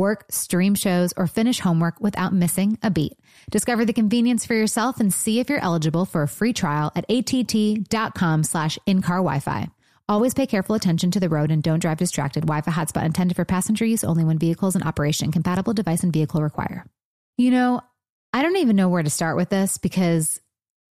Work, stream shows, or finish homework without missing a beat. Discover the convenience for yourself and see if you're eligible for a free trial at att.com slash in-car Wi-Fi. Always pay careful attention to the road and don't drive distracted. Wi-Fi hotspot intended for passenger use only when vehicles in operation. Compatible device and vehicle require. You know, I don't even know where to start with this because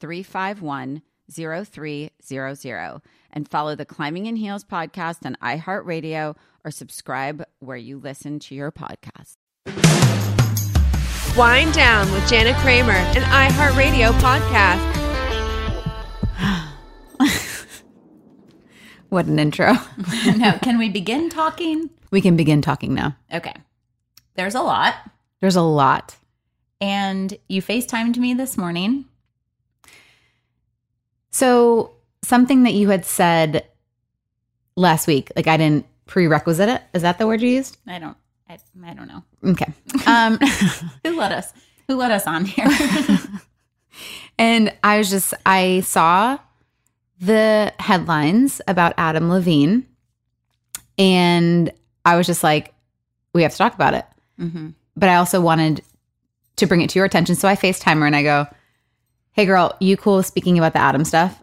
351 0300 and follow the Climbing in Heels podcast on iHeartRadio or subscribe where you listen to your podcast. Wind Down with Jana Kramer, an iHeartRadio podcast. What an intro. no, can we begin talking? we can begin talking now. Okay. There's a lot. There's a lot. And you FaceTimed me this morning. So, something that you had said last week, like I didn't prerequisite it. Is that the word you used? I don't I, I don't know. Okay. Um, Who let us who let us on here? and I was just, I saw the headlines about Adam Levine and I was just like, we have to talk about it. Mhm. But I also wanted to bring it to your attention. So I FaceTime her and I go, hey girl, you cool speaking about the Adam stuff?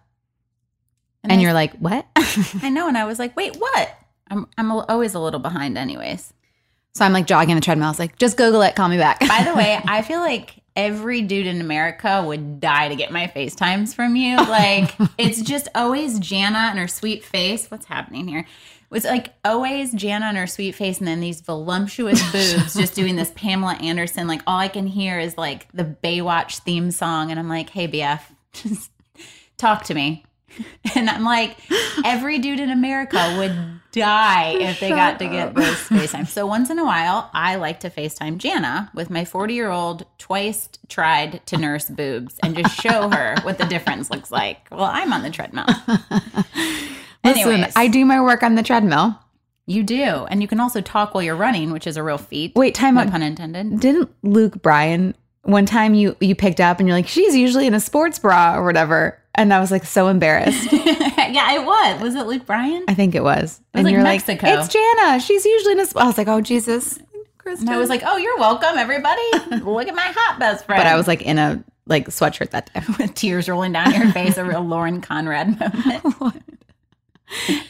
And, I- you're like, what? I know and I was like, "Wait, what?" I'm I'm al- always a little behind anyways. so I'm like jogging the treadmill. I was like, just Google it, call me back. By the way, I feel like every dude in America would die to get my FaceTimes from you. Like it's just always Jana and her sweet face. What's happening here? It's like always Jana on her sweet face, and then these voluptuous boobs just doing this Pamela Anderson. Like all I can hear is like the Baywatch theme song, and I'm like, "Hey BF, just talk to me." And I'm like, every dude in America would die if they got to get this FaceTime. So once in a while, I like to FaceTime Jana with my 40 year old twice tried to nurse boobs and just show her what the difference looks like. Well, I'm on the treadmill. Listen, Anyways. I do my work on the treadmill. You do. And you can also talk while you're running, which is a real feat. Wait, time no out. pun intended. Didn't Luke Bryan one time you you picked up and you're like, she's usually in a sports bra or whatever. and I was like so embarrassed. yeah, it was. Was it Luke Bryan? I think it was. was and like you're Mexico. like, it's Jana. She's usually in a. sp-" I was like, oh Jesus, Kristen. And I was like, "Oh, you're welcome, everybody. Look at my hot best friend." but I was like in a like sweatshirt that day. with tears rolling down your face, a real Lauren Conrad moment.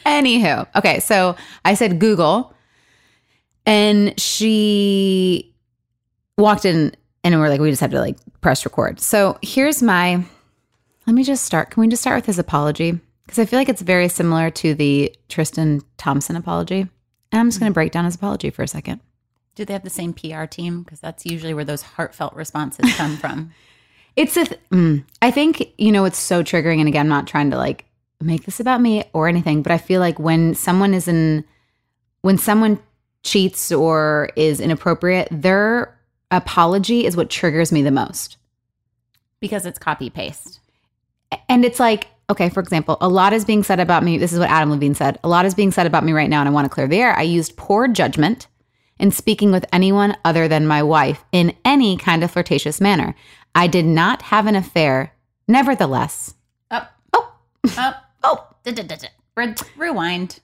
Anywho, okay, so I said Google, and she walked in, and we're like, we just had to like press record. So here's my. Let me just start. Can we just start with his apology? Because I feel like it's very similar to the Tristan Thompson apology. And I'm just going to break down his apology for a second. Do they have the same PR team? Because that's usually where those heartfelt responses come from. It's a. Th- mm, I think you know it's so triggering, and again, I'm not trying to like make this about me or anything, but I feel like when someone is in, when someone cheats or is inappropriate, their apology is what triggers me the most. because it's copy paste. And it's like, okay, for example, a lot is being said about me. This is what Adam Levine said. A lot is being said about me right now, and I want to clear the air. I used poor judgment in speaking with anyone other than my wife in any kind of flirtatious manner. I did not have an affair. Nevertheless, Up, oh, up, oh, da, da, da, da. Re- rewind.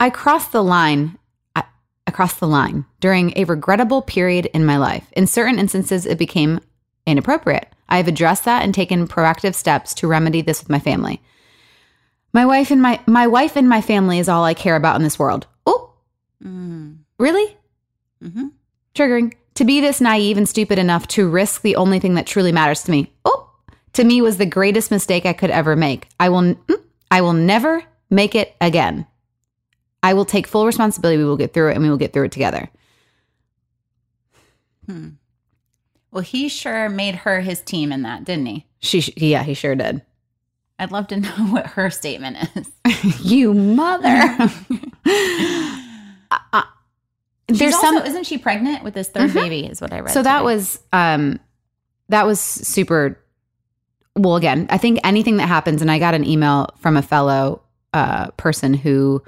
I crossed the line. I, I crossed the line during a regrettable period in my life. In certain instances, it became inappropriate. I have addressed that and taken proactive steps to remedy this with my family. My wife and my my wife and my family is all I care about in this world. Oh, Mm. really? hmm Triggering. To be this naive and stupid enough to risk the only thing that truly matters to me. Oh, to me was the greatest mistake I could ever make. I will mm, I will never make it again. I will take full responsibility. We will get through it and we will get through it together. Well, he sure made her his team in that, didn't he? She yeah, he sure did. I'd love to know what her statement is. you mother. Uh, There's also, some isn't she pregnant with this 3rd baby? Is what I read. So that was um that was super well again, I think anything that happens and I got an email from a fellow uh person who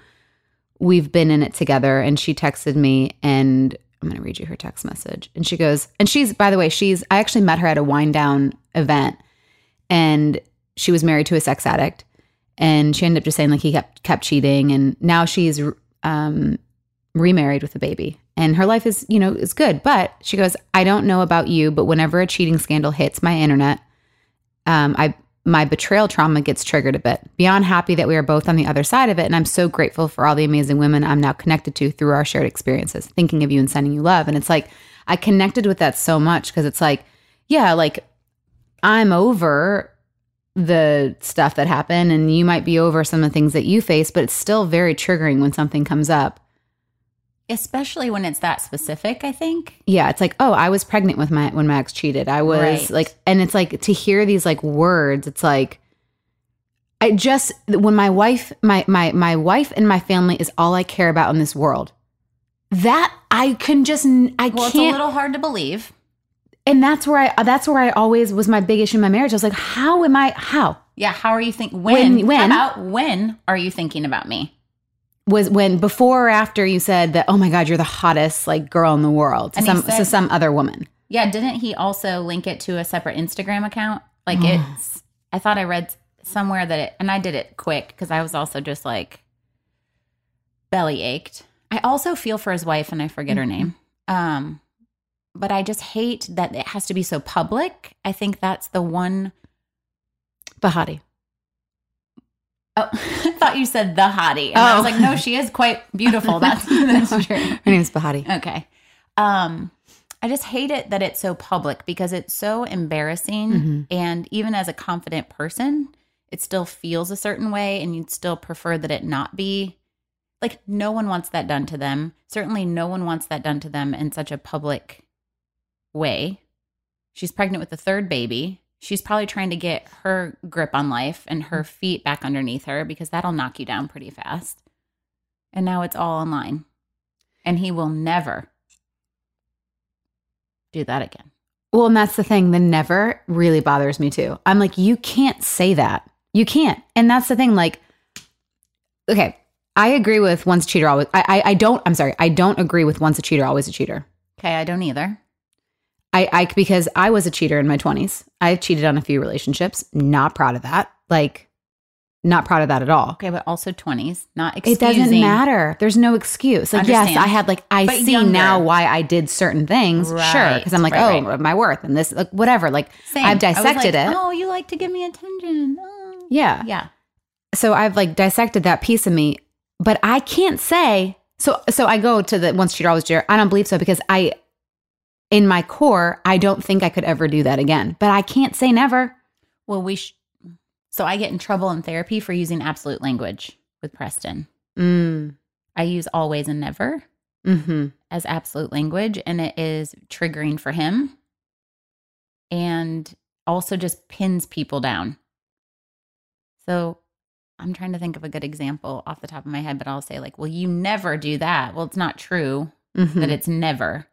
we've been in it together and she texted me and I'm going to read you her text message. And she goes, and she's by the way, she's I actually met her at a wind down event and she was married to a sex addict and she ended up just saying like he kept kept cheating and now she's um remarried with a baby and her life is you know is good but she goes i don't know about you but whenever a cheating scandal hits my internet um i my betrayal trauma gets triggered a bit. Beyond happy that we are both on the other side of it and i'm so grateful for all the amazing women i'm now connected to through our shared experiences thinking of you and sending you love. And it's like i connected with that so much because it's like yeah like i'm over the stuff that happened and you might be over some of the things that you face but it's still very triggering when something comes up especially when it's that specific, I think. yeah it's like oh i was pregnant with my when max cheated i was Right. like and it's like to hear these like words it's like i just when my wife my my my wife and my family is all i care about in this world that i can just i Well, it's a little hard to believe. and that's where i that's where i always was my big issue in my marriage i was like how am i how Yeah, how are you thinking? When? When- when? About when are you thinking about me? Was when before or after you said that oh my god you're the hottest like girl in the world to some to some other woman Yeah, didn't he also link it to a separate Instagram account? Like it's I thought I read somewhere that it and I did it quick because I was also just like belly ached. I also feel for his wife and I forget her name. Um but I just hate that it has to be so public. I think that's the one Behati Oh, I thought you said the hottie. And I was Oh. like, no, she is quite beautiful. That's that's true. her name's Behati Okay. Um, I just hate it that it's so public because it's so embarrassing. Mhm. And even as a confident person, it still feels a certain way, and you'd still prefer that it not be like no one wants that done to them. Certainly, no one wants that done to them in such a public way. She's pregnant with the third baby. She's probably trying to get her grip on life and her mm-hmm. feet back underneath her because that'll knock you down pretty fast. And now it's all online. And he will never do that again. Well, and that's the thing. The never really bothers me too. I'm like, you can't say that. You can't. And that's the thing. Like, okay, I agree with once a cheater, always. I, I, I don't. I'm sorry. I don't agree with once a cheater, always a cheater. Okay, I don't either. I, I because I was a cheater in my 20s. I cheated on a few relationships. Not proud of that. Like, not proud of that at all. Okay, but also 20s, not It doesn't matter. There's no excuse. Like, yes, I had like I But see younger. now why I did certain things. sure, because I'm like, right, oh, right. my worth and this, like, whatever. Like, Same. I've I was dissected like, it. Oh, you like to give me attention. Oh. Yeah. Yeah. So I've like dissected that piece of me, but I can't say. So so I go to the once cheater always cheater. I don't believe so because I, in my core, I don't think I could ever do that again. But I can't say never. Well, we sh- so I get in trouble in therapy for using absolute language with Preston. Mm. I use always and never Hmm. as absolute language, and it is triggering for him, and also just pins people down. So I'm trying to think of a good example off the top of my head, but I'll say like, "Well, you never do that." Well, it's not true hmm that it's never,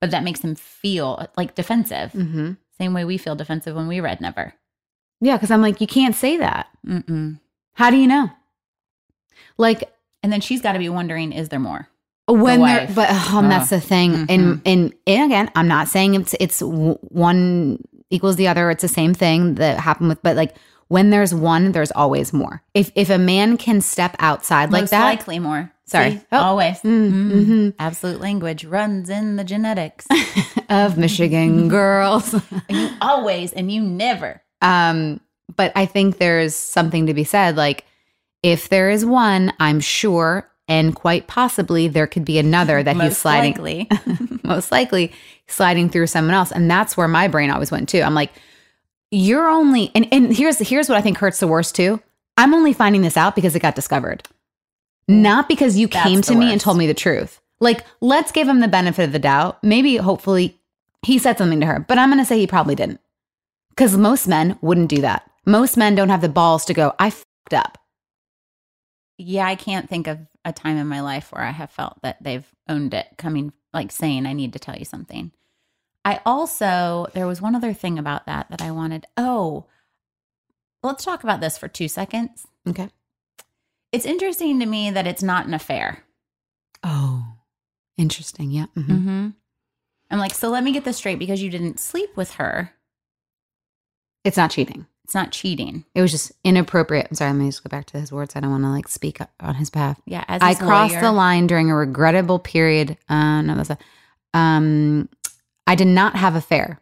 but that makes him feel like defensive. hmm Same way we feel defensive when we read never. Yeah, because I'm like, you can't say that. Mm-mm. How do you know? Like And then she's got to be wondering, is there more? when they're, wife. but um, that's the thing. Mhm. And, and and again, I'm not saying it's it's one equals the other. It's the same thing that happened with, but like when there's one, there's always more. If if a man can step outside like that, likely more. Sorry. Oh. Always. Mm, Mm. mhm. Absolute language runs in the genetics. of Michigan girls. you always and you never. Um, but I think there's something to be said. Like, if there is one, I'm sure, and quite possibly there could be another that he's sliding, likely. most likely sliding through someone else. And that's where my brain always went too. I'm like, you're only, and, and here's here's what I think hurts the worst too. I'm only finding this out because it got discovered, not because you That's came to me and told me the truth. Like, let's give him the benefit of the doubt. Maybe, hopefully, he said something to her, but I'm going to say he probably didn't. Because most men wouldn't do that. Most men don't have the balls to go, I fucked up. yeah, I can't think of a time in my life where I have felt that they've owned it, coming like saying, I need to tell you something. I also, there was one other thing about that that I wanted. Oh, let's talk about this for two seconds. Okay. It's interesting to me that it's not an affair. Oh, interesting. Yeah. mhm. Mm-hmm. I'm like, so let me get this straight because you didn't sleep with her. It's not cheating. It's not cheating. It was just inappropriate. I'm sorry. Let me just go back to his words. I don't want to like speak on his behalf. Yeah, as I crossed lawyer- the line during a regrettable period. Uh, no, that's a, um, I did not have affair.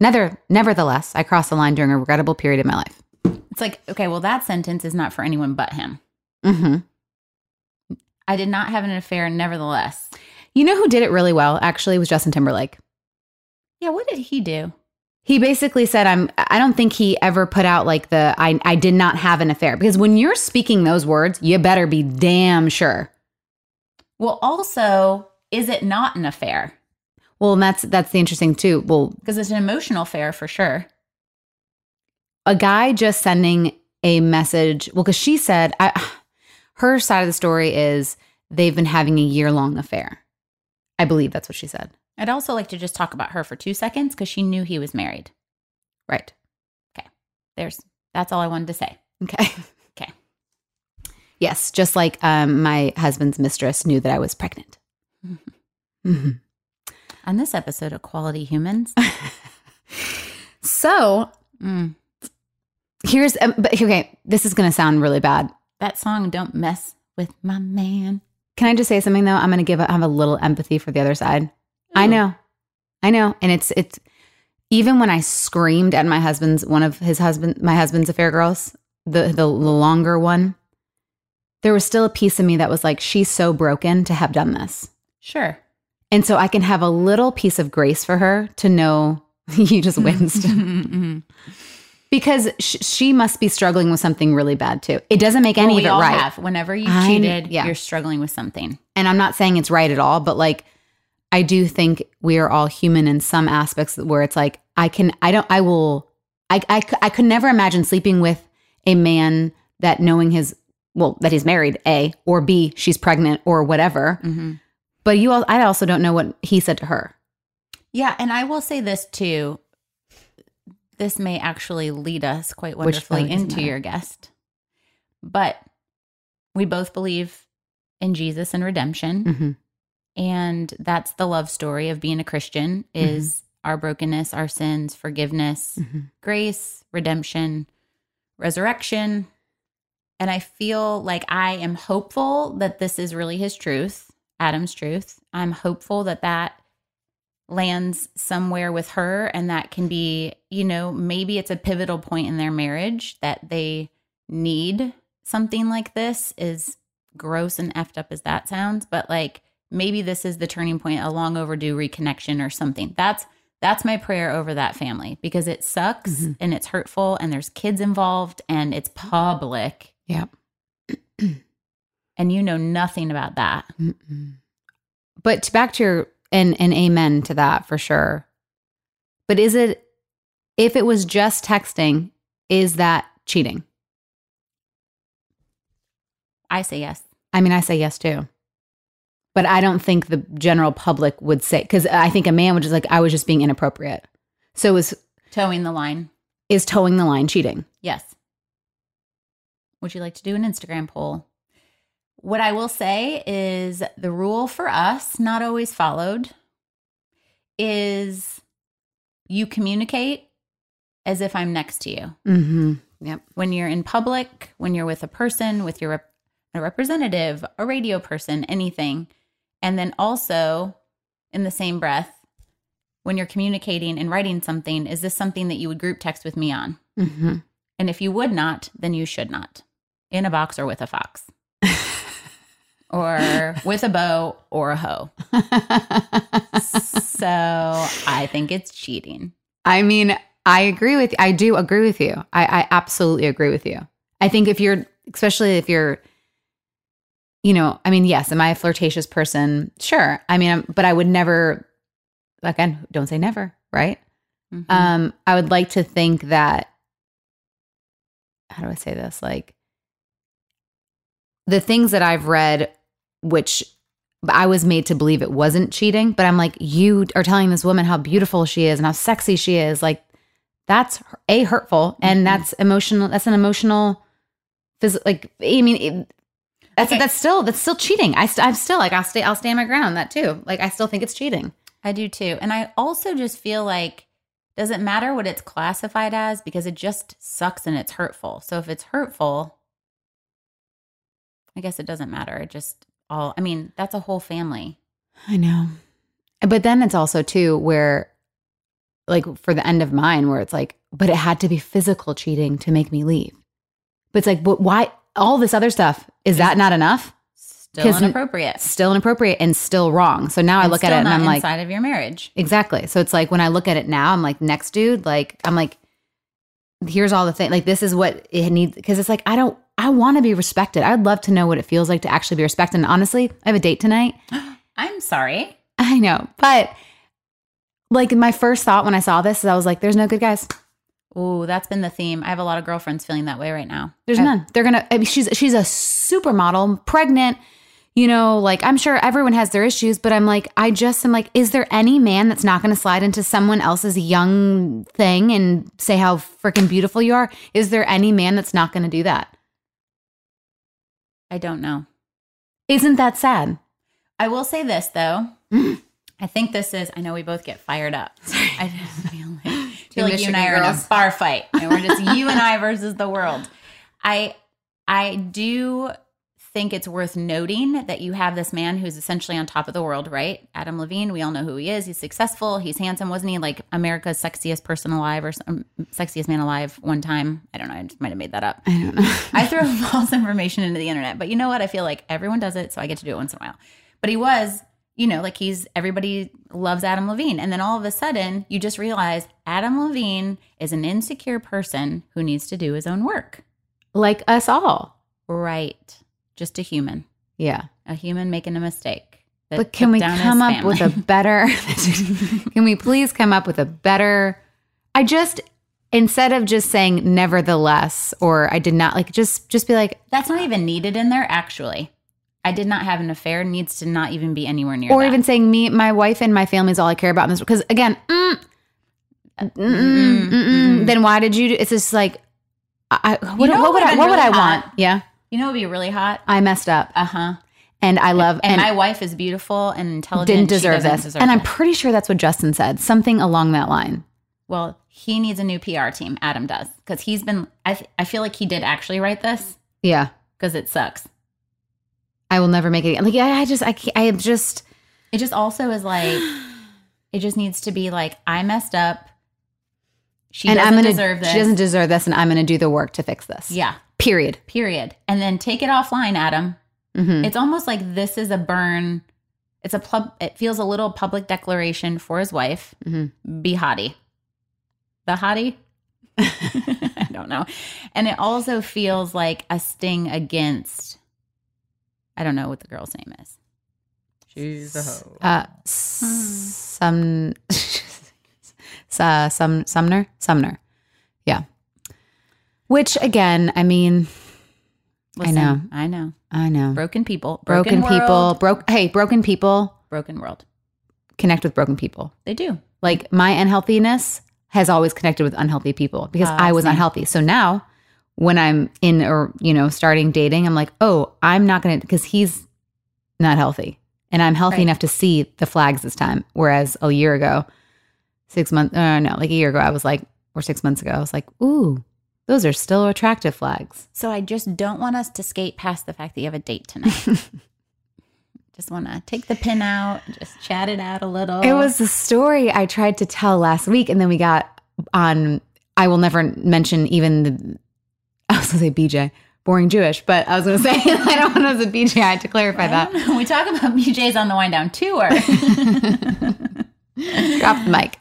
Neither, nevertheless, I crossed the line during a regrettable period in my life. It's like, okay, well, that sentence is not for anyone but him. Hmm I did not have an affair, nevertheless. You know who did it really well? Actually, was Justin Timberlake. Yeah, what did he do? He basically said, "I'm." I don't think he ever put out like the "I I did not have an affair" because when you're speaking those words, you better be damn sure. Well, also, is it not an affair? Well, and that's that's the interesting too. Well, Because it's an emotional affair for sure. a guy just sending a message. Well, because she said, I, her side of the story is they've been having a year long affair. I believe that's what she said. I'd also like to just talk about her for two seconds because she knew he was married. Right. Okay. There's that's all I wanted to say. Okay. Okay. Yes, just like um, my husband's mistress knew that I was pregnant. Mhm. On this episode of Quality Humans, So mm, here's, um, but okay, this is going to sound really bad. That song "Don't Mess with My Man." Can I just say something though? I'm going to give have a little empathy for the other side. I know, I know, and it's it's even when I screamed at my husband's one of his husband my husband's affair girls, the the, the longer one. There was still a piece of me that was like, she's so broken to have done this. Sure. And so I can have a little piece of grace for her to know you just winced Mhm. Because sh- she must be struggling with something really bad too. It doesn't make any Well, of it all right. have. Whenever you've I- cheated, yeah. you're struggling with something. and I'm not saying it's right at all, but like I do think we are all human in some aspects where it's like I can I don't I will I I, I could never imagine sleeping with a man that knowing his well that he's married a or b she's pregnant or whatever. Mm-hmm. But you all I also don't know what he said to her. Yeah, and I will say this too. This may actually lead us quite wonderfully into your guest. But we both believe in Jesus and redemption, Mhm. and that's the love story of being a Christian is our brokenness, our sins, forgiveness, Mhm. grace, redemption, resurrection. And I feel like I am hopeful that this is really his truth, Adam's truth. I'm hopeful that that lands somewhere with her and that can be, you know, maybe it's a pivotal point in their marriage that they need something like this is gross and effed up as that sounds, but like maybe this is the turning point, a long overdue reconnection or something. That's that's my prayer over that family because it sucks Mm-hmm. and it's hurtful and there's kids involved and it's public Yeah. and you know nothing about that. But to- back to your and and amen to that for sure. But is it if it was just texting, is that cheating? I say yes. I mean, I say yes too. But I don't think the general public would say because I think a man would just like I was just being inappropriate. So is Towing the line. is towing the line cheating? Yes. Would you like to do an Instagram poll? What I will say is the rule for us, not always followed, is you communicate as if I'm next to you. Mm-hmm. Yep. When you're in public, when you're with a person, with your rep- a representative, a radio person, anything. And then also in the same breath, when you're communicating and writing something, is this something that you would group text with me on? Mm-hmm. And if you would not, then you should not. In a box or with a fox. or with a bow or a hoe. So I think it's cheating. I mean, I agree with I do agree with you. I, I absolutely agree with you. I think if you're especially if you're you know, I mean, yes, am I a flirtatious person? Sure. I mean, but I would never again, don't say never, right? Mhm. Um, I would like to think that how do I say this? Like the things that I've read, which I was made to believe it wasn't cheating, but I'm like, you are telling this woman how beautiful she is and how sexy she is. Like that's a hurtful and mm-hmm. that's emotional. That's an emotional, phys- like I mean, it, that's Okay. that's still that's still cheating. I st- I'm still like I'll stay I'll stand my ground on that too. Like I still think it's cheating. I do too. And I also just feel like doesn't matter what it's classified as because it just sucks and it's hurtful. So if it's hurtful, I guess it doesn't matter. It just all I mean, that's a whole family. I know. But then it's also too where like for the end of mine where it's like, but it had to be physical cheating to make me leave. But it's like, but why all this other stuff, is that not enough? Still inappropriate. Still inappropriate and still wrong. So now I look at it and I'm like, inside of your marriage. exactly. So it's like when I look at it now, I'm like, next dude, like I'm like, here's all the thing. Like this is what it needs because it's like I don't I want to be respected. I'd love to know what it feels like to actually be respected. And honestly, I have a date tonight. I'm sorry. I know, but like my first thought when I saw this is I was like, "There's no good guys. Ooh, that's been the theme. I have a lot of girlfriends feeling that way right now. There's none. They're gonna. I mean, she's she's a supermodel, pregnant. You know, like I'm sure everyone has their issues, but I'm like, I just am like, is there any man that's not going to slide into someone else's young thing and say how freaking beautiful you are? Is there any man that's not going to do that? I don't know. Isn't that sad? I will say this though. Mm. I think this is. I know we both get fired up. I just feel like, feel like you and I are in a bar fight, and we're just you and I versus the world. I I do think it's worth noting that you have this man who's essentially on top of the world, right? Adam Levine. We all know who he is. He's successful. He's handsome. Wasn't he like America's sexiest person alive or some, um, sexiest man alive one time? I don't know. I might have made that up. I don't know. I throw false information into the internet, but you know what? I feel like everyone does it, so I get to do it once in a while. But he was, you know, like he's everybody loves Adam Levine, and then all of a sudden, you just realize Adam Levine is an insecure person who needs to do his own work. like us all. Right, just a human, Yeah. a human making a mistake. But can we come up with a better can we please come up with a better I just instead of just saying nevertheless or I did not like just just be like That's not even needed in there. Actually, I did not have an affair. Needs to not even be anywhere near. or that. even saying me my wife and my family is all I care about in this because again mm, mm, mm, mm, mm, then why did you do it's just like I, what, know what what would I what would I want hot? yeah you know, it'd be really hot. I messed up Uh huh. and I love and, my wife is beautiful and intelligent. didn't deserve this deserve and I'm pretty sure that's what Justin said something along that line well, he needs a new PR team. Adam does because he's been. I th- I feel like he did actually write this. yeah because it sucks. I will never make it. Like I, I just I can't, I am just It just also is like it just needs to be like I messed up. She and doesn't I'm gonna deserve this. she doesn't deserve this, and I'm gonna do the work to fix this. yeah. Period. Period. And then take it offline, Adam. Mhm. It's almost like this is a burn. It's a pub. It feels a little public declaration for his wife. Mhm. Be hottie. The hottie. I don't know. And it also feels like a sting against. I don't know what the girl's name is. She's a hoe. Uh, some, uh, some Sumner, Sumner, yeah. Which again, I mean, Listen, know. I know. I know Broken people. broken, people, world, broke. Hey, broken people Broken world. connect with broken people. They do. Like my unhealthiness has always connected with unhealthy people because Ah, I was same. unhealthy. So now, when I'm in or you know starting dating, I'm like, oh, I'm not gonna because he's not healthy, and I'm healthy Right. enough to see the flags this time. Whereas a year ago, six months, uh, no, like a year ago, I was like, or six months ago, I was like, ooh, those are still attractive flags. So I just don't want us to skate past the fact that you have a date tonight. just want to take the pin out, just chat it out a little. It was a story I tried to tell last week, and then we got on. I will never mention even the. I was going to say BJ, boring Jewish, but I was going to say I don't want to say BJ. I had to clarify that. We talk about BJ's on the wind down tour. Drop the mic.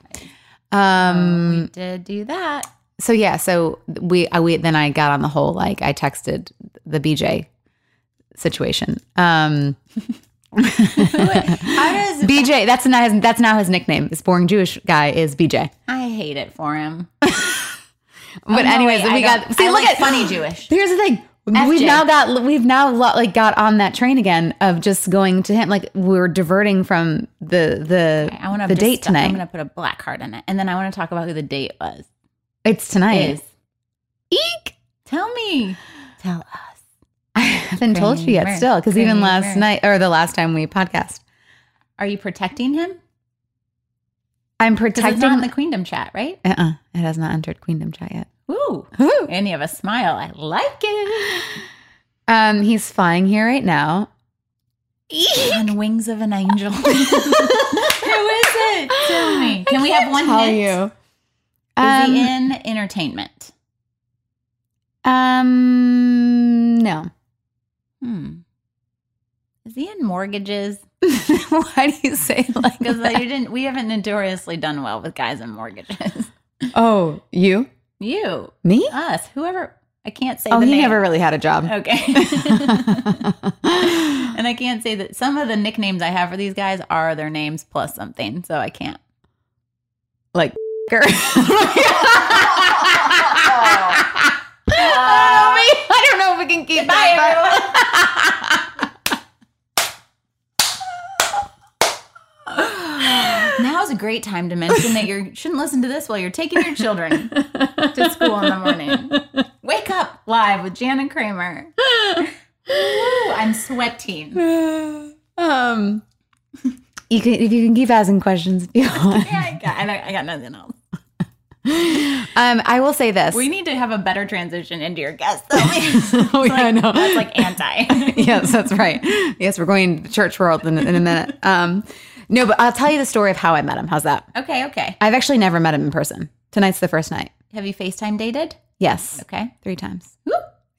Um. we did do that. So yeah. So we. I, we then I got on the whole like I texted the BJ situation. Um. BJ. That's now his. That's now his nickname. This boring Jewish guy is BJ. I hate it for him? But Oh, no, anyways, wait, we got. See, I look like at funny Jewish. Here's the thing. We've now got we've now like got on that train again of just going to him like we're diverting from the the I want to the date tonight. I'm going to put a black heart in it, and then I want to talk about who the date was. it's tonight. Is Eek! tell me, tell us. I haven't told you yet still because even last night or the last time we podcast, Are you protecting him? I'm Because it's protecting. not in the Queendom chat, right? uh-uh, it has not entered Queendom chat yet. Ooh, Woo. and you have a smile. I like it. Um, he's flying here right now. On wings of an angel. Who is it? Tell me. Can we have one Tell hint? you. Is Um, he in entertainment? um, no. Hmm. Is he in mortgages? Why do you say like Because you didn't. We haven't notoriously done well with guys in mortgages. Oh, you? You, Me? us, whoever. I can't say. Oh, he name. never really had a job. Okay. and I can't say that some of the nicknames I have for these guys are their names plus something, so I can't. like Oh, I don't know if we can keep that. Now's a great time to mention that you shouldn't listen to this while you're taking your children to school in the morning. Wake up live with Jana Kramer. Woo, I'm sweating. um, you can if you can keep asking questions if you want. Yeah, I got, I got- I got nothing else. Um, I will say this. We need to have a better transition into your guest, though. oh, yeah, I know. That's like anti. yes, that's right. Yes, we're going to church world in, in a minute. Um, no, but I'll tell you the story of how I met him. How's that? okay, okay. I've actually never met him in person. Tonight's the first night. Have you FaceTime dated? Yes, Okay. three times. Woo.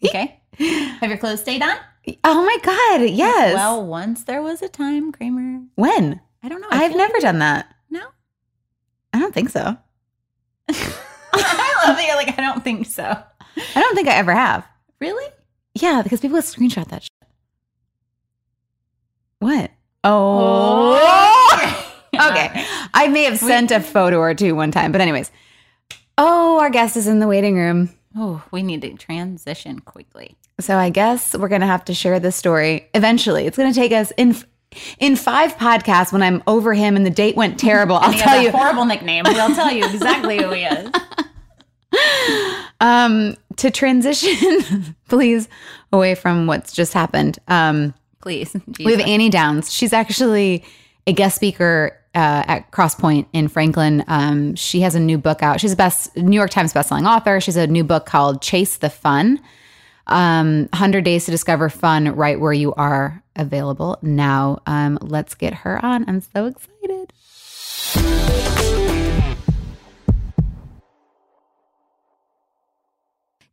Okay. Have your clothes stayed on? Oh my god, yes. Well, once there was a time, Kramer. when? I don't know. I I've never like- done that. No. I don't think so. I love that you're like, I don't think so. I don't think I ever have. Really? Yeah, because people screenshot that shit. What? Oh. oh. Okay. I may have sent a photo or two one time, but anyways. Oh, our guest is in the waiting room. Oh, we need to transition quickly. So I guess we're going to have to share this story eventually. It's going to take us in in five podcasts when I'm over him and the date went terrible. I'll He tell has a you. horrible nickname. We'll tell you exactly who he is. Um, to transition, please, away from what's just happened. Um, Please. We have Annie Downs. She's actually a guest speaker uh, at Crosspoint in Franklin. Um, she has a new book out. She's a best New York Times bestselling author. She's a new book called Chase the Fun. Um, 100 Days to Discover Fun right where you are available now. Um, let's get her on. I'm so excited.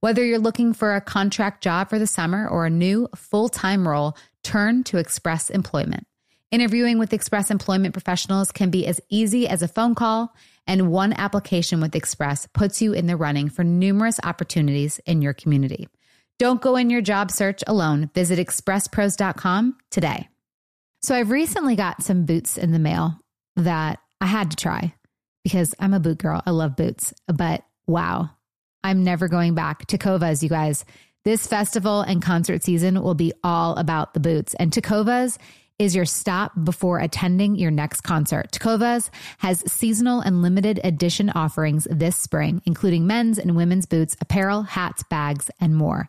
Whether you're looking for a contract job for the summer or a new full time role, turn to Express Employment. Interviewing with Express Employment professionals can be as easy as a phone call, and one application with Express puts you in the running for numerous opportunities in your community. Don't go in your job search alone. Visit expresspros.com today. So, I've recently got some boots in the mail that I had to try because I'm a boot girl. I love boots, but wow, I'm never going back. Tecovas, you guys. This festival and concert season will be all about the boots. And Tecovas is your stop before attending your next concert. Tecovas has seasonal and limited edition offerings this spring, including men's and women's boots, apparel, hats, bags, and more.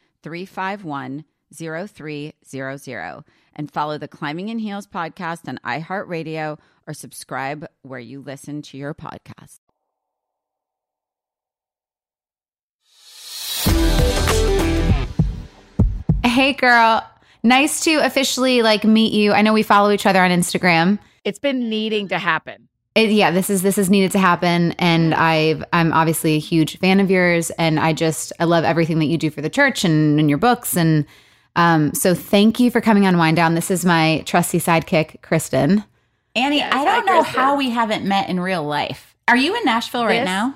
351 0300 and follow the Climbing in Heels podcast on iHeartRadio or subscribe where you listen to your podcast. Hey, girl. Nice to officially like meet you. I know we follow each other on Instagram. It's been needing to happen. It, yeah, this is this is needed to happen, and I've I'm obviously a huge fan of yours, and I just I love everything that you do for the church and, and your books, and um, so thank you for coming on Wind Down. This is my trusty sidekick, Kristen. Annie, Yes, I don't hi, know Kristen. how we haven't met in real life. Are you in Nashville right This- now?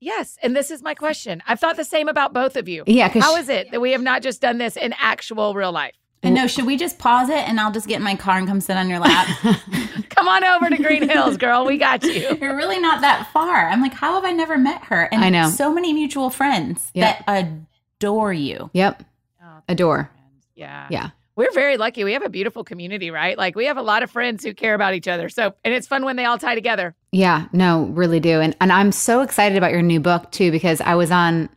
Yes, and this is my question. I've thought the same about both of you. Yeah, how is it that we have not just done this in actual real life? And no, should we just pause it and I'll just get in my car and come sit on your lap? Come on over to Green Hills, girl. We got you. You're really not that far. I'm like, how have I never met her? And I know. so many mutual friends Yep. that adore you. Yep. Oh, adore. Yeah. Yeah. We're very lucky. We have a beautiful community, right? Like we have a lot of friends who care about each other. So, and it's fun when they all tie together. Yeah, no, really do. And and I'm so excited about your new book too because I was on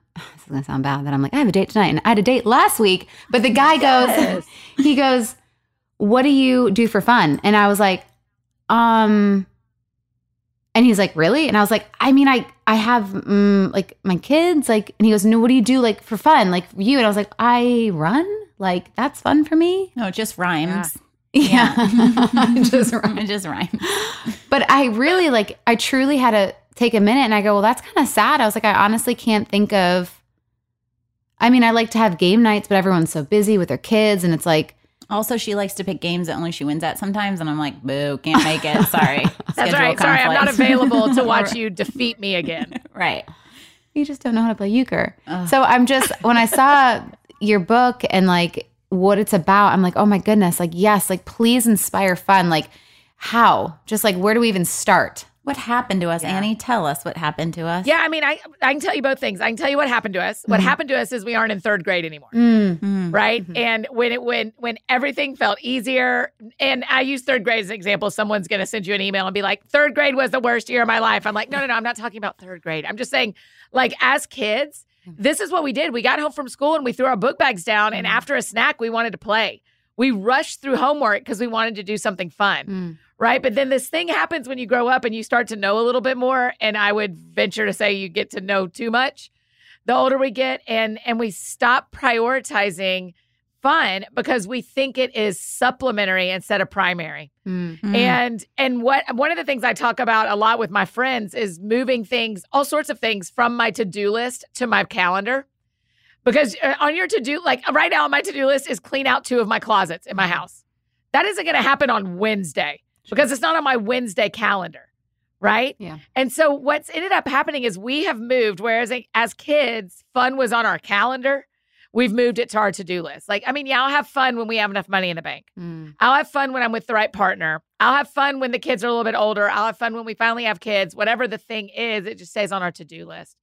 this is gonna sound bad that I'm like, I have a date tonight and I had a date last week. But the guy goes, he goes, What do you do for fun? And I was like, um and he's like, Really? And I was like, I mean, I I have mm, like my kids, like and he goes, No, what do you do like for fun? Like you? And I was like, I run? Like that's fun for me. No, it just rhymes. Yeah. Just run. It just rhymes. But I really like, I truly had to take a minute and I go, well, that's kind of sad. I was like, I honestly can't think of. I mean, I like to have game nights, but everyone's so busy with their kids. And it's like, Also, she likes to pick games that only she wins at sometimes, and I'm like, boo, can't make it. Sorry. That's Schedule right. Sorry, I'm not available to watch you defeat me again. right. you just don't know how to play euchre. So I'm just, when I saw your book and like what it's about, I'm like, oh my goodness, like, yes, like, please inspire fun. Like, how? Just like, where do we even start? What happened to us, Annie? Tell us what happened to us. Yeah, I mean, I I can tell you both things. I can tell you what happened to us. What mm-hmm. happened to us is we aren't in third grade anymore. Mm. Mm-hmm. right? Mm-hmm. And when it when when everything felt easier, and I use third grade as an example, someone's going to send you an email and be like, third grade was the worst year of my life." I'm like, "No, no, no, I'm not talking about third grade. I'm just saying, like, as kids, mm. this is what we did. We got home from school and we threw our book bags down, and after a snack, we wanted to play. We rushed through homework because we wanted to do something fun." Right. But then this thing happens when you grow up and you start to know a little bit more. And I would venture to say you get to know too much the older we get and and we stop prioritizing fun because we think it is supplementary instead of primary. Mm. And and what one of the things I talk about a lot with my friends is moving things, all sorts of things from my to-do list to my calendar. Because uh, on your to-do like right now on my to-do list is clean out two of my closets in my house. That isn't going to happen on Wednesday because it's not on my Wednesday calendar, right? Yeah. And so what's ended up happening is we have moved, whereas as kids, fun was on our calendar. We've moved it to our to-do list. Like, I mean, yeah, I'll have fun when we have enough money in the bank. I'll have fun when I'm with the right partner. I'll have fun when the kids are a little bit older. I'll have fun when we finally have kids. Whatever the thing is, it just stays on our to-do list.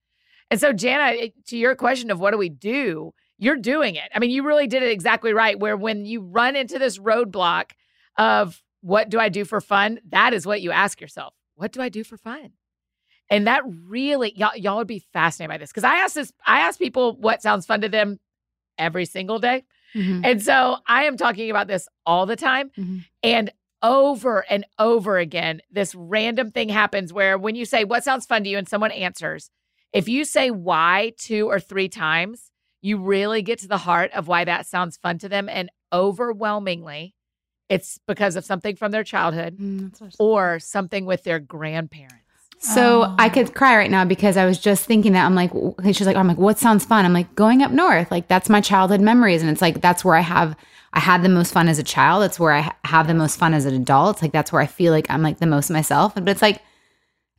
And so, Jana, to your question of what do we do, you're doing it. I mean, you really did it exactly right. Where when you run into this roadblock of what do I do for fun, that is what you ask yourself. What do I do for fun? And that really, y'all, y'all would be fascinated by this because I ask this, I ask people what sounds fun to them every single day. And so I am talking about this all the time. Mhm. And over and over again, this random thing happens where when you say, What sounds fun to you? and someone answers, if you say why two or three times, you really get to the heart of why that sounds fun to them. And overwhelmingly, it's because of something from their childhood or something with their grandparents. So I could cry right now because I was just thinking that I'm like, she's like, I'm like, what sounds fun? I'm like, going up north. Like that's my childhood memories, and it's like that's where I have, I had the most fun as a child. That's where I have the most fun as an adult. Like that's where I feel like I'm like the most myself. But it's like,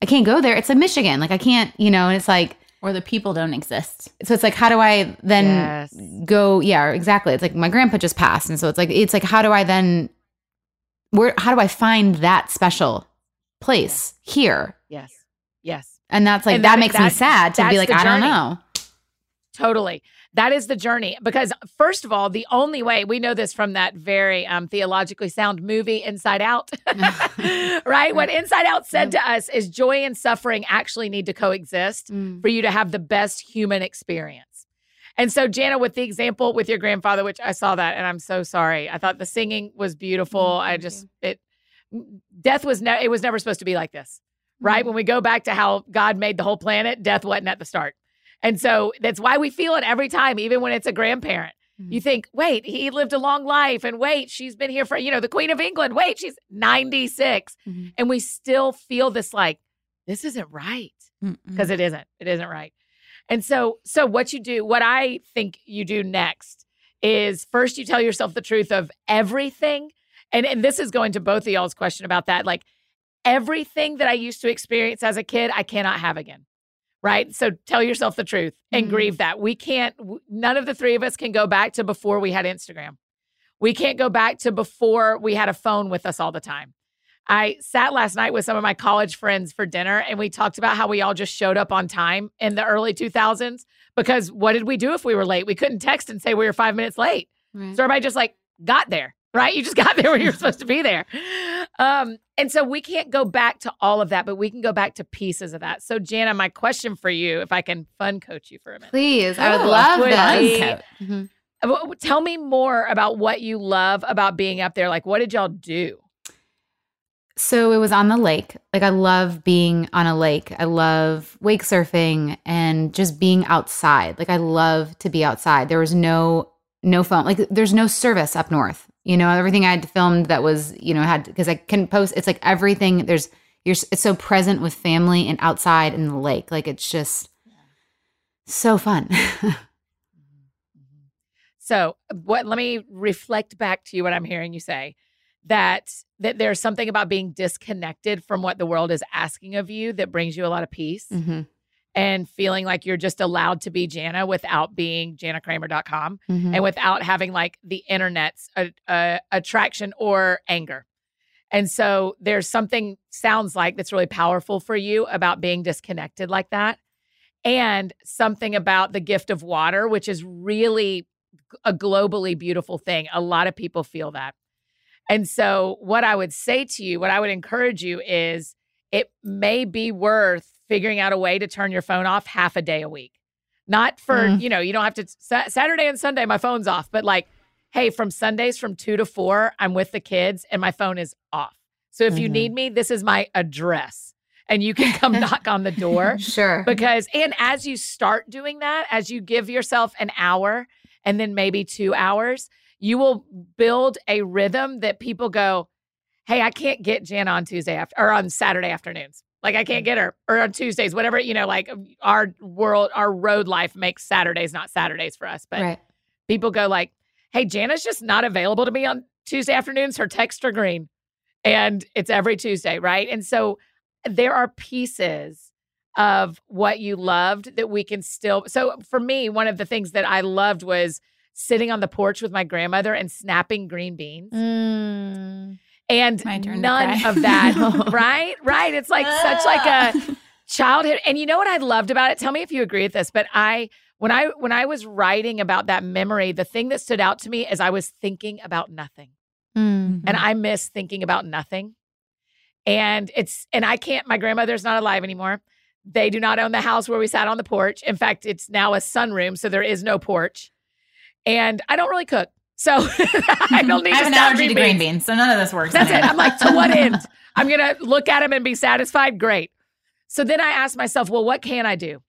I can't go there. It's like Michigan. Like I can't, you know. And it's like, Or the people don't exist. so it's like, how do I then Yes. go? Yeah, exactly. It's like my grandpa just passed, and so it's like, it's like, how do I then, where, how do I find that special place here? Yes. Yes. And that's like And that, that- makes me sad to be like, the I don't know. Totally. That is the journey. Because, first of all, the only way we know this from that very um, theologically sound movie, Inside Out, right? What Inside Out said to us is joy and suffering actually need to coexist mm. for you to have the best human experience. And so, Jana, with the example with your grandfather, which I saw that, and I'm so sorry. I thought the singing was beautiful. Mm, I just, it, mm, death was, ne- it was never supposed to be like this, right? Mm-hmm. When we go back to how God made the whole planet, death wasn't at the start. And so that's why we feel it every time, even when it's a grandparent. You think, wait, he lived a long life, and wait, she's been here for, you know, the Queen of England. Wait, she's 96. Mhm. And we still feel this like, this isn't right because it isn't. It isn't right. And so, so what you do, what I think you do next is first you tell yourself the truth of everything. And, and this is going to both of y'all's question about that. Like everything that I used to experience as a kid, I cannot have again. Right. So tell yourself the truth and Mhm. grieve that. We can't, none of the three of us can go back to before we had Instagram. We can't go back to before we had a phone with us all the time. I sat last night with some of my college friends for dinner and we talked about how we all just showed up on time in the early 2000s because what did we do if we were late? We couldn't text and say we were five minutes late. Right. So everybody just like got there, right? You just got there when you were supposed to be there. Um, and so we can't go back to all of that, but we can go back to pieces of that. So, Jana, my question for you, if I can fun coach you for a minute. Please, I would Oh, love would that. be- Coat. Mhm. Uh, Tell me more about what you love about being up there. Like, what did y'all do? So it was on the lake. Like I love being on a lake. I love wake surfing and just being outside. Like I love to be outside. There was no no phone. Like there's no service up north. You know, everything I had filmed that was, you know, had because I can post it's like everything there's you're it's so present with family and outside in the lake. Like it's just so fun. So, what? Let me reflect back to you what I'm hearing you say that that there's something about being disconnected from what the world is asking of you that brings you a lot of peace Mhm. And feeling like you're just allowed to be Jana without being janakramer.com Mhm. and without having like the internet's uh, uh, attraction or anger. And so there's something sounds like that's really powerful for you about being disconnected like that. And something about the gift of water, which is really a globally beautiful thing. A lot of people feel that. And so, what I would say to you, what I would encourage you is it may be worth figuring out a way to turn your phone off half a day a week. Not for, Mm. you know, you don't have to, Sa- Saturday and Sunday, my phone's off, but like, hey, from Sundays from two to four, I'm with the kids and my phone is off. So if you Mhm. need me, this is my address and you can come knock on the door Sure. because and as you start doing that as you give yourself an hour and then maybe two hours you will build a rhythm that people go hey i can't get jan on tuesday after or on saturday afternoons like i can't get her or on tuesdays whatever you know like our world our road life makes saturdays not saturdays for us but right. people go like hey jana's just not available to me on tuesday afternoons her texts are green and it's every tuesday right and so there are pieces of what you loved that we can still so for me one of the things that i loved was sitting on the porch with my grandmother and snapping green beans Mm. And My turn to none of that right? Right it's like such like a childhood and you know what i loved about it? Tell me if you agree with this but i when i when i was writing about that memory the thing that stood out to me is i was thinking about nothing. Mm. and i miss thinking about nothing. And it's and i can't my grandmother's not alive anymore. They do not own the house where we sat on the porch. In fact it's now a sunroom so there is no porch. And i don't really cook so i don't need I have to an allergy to green beans, so none of this works. that's it. I'm like, to what end? I'm going to look at him and be satisfied. Great. So then I asked myself, well, what can I do?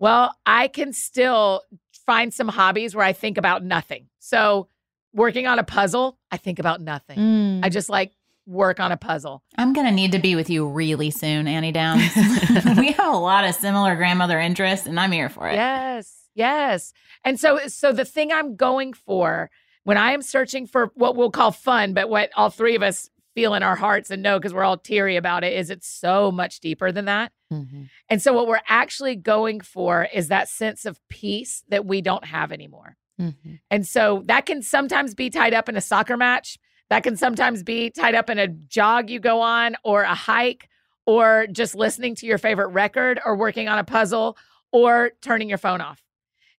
Well, I can still find some hobbies where I think about nothing. So working on a puzzle, I think about nothing. Mm. I just like work on a puzzle. I'm gonna need to be with you really soon, Annie Downs. we have a lot of similar grandmother interests, and I'm here for it. Yes. Yes. And so so the thing I'm going for when I am searching for what we'll call fun, but what all three of us feel in our hearts and know because we're all teary about it is it's so much deeper than that. Mhm. And so, what we're actually going for is that sense of peace that we don't have anymore. Mhm. And so, that can sometimes be tied up in a soccer match. That can sometimes be tied up in a jog you go on, or a hike, or just listening to your favorite record, or working on a puzzle, or turning your phone off.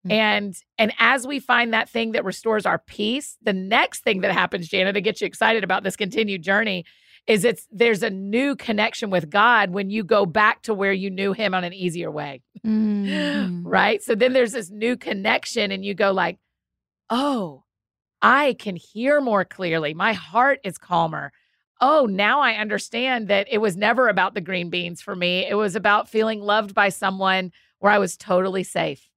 Mm. And and as we find that thing that restores our peace, the next thing that happens, Jana, to get you excited about this continued journey, is it's there's a new connection with God when you go back to where you knew him on an easier way. Mm. Right? So then there's this new connection and you go like, "Oh, I can hear more clearly. My heart is calmer. Oh, now I understand that it was never about the green beans for me. It was about feeling loved by someone where I was totally safe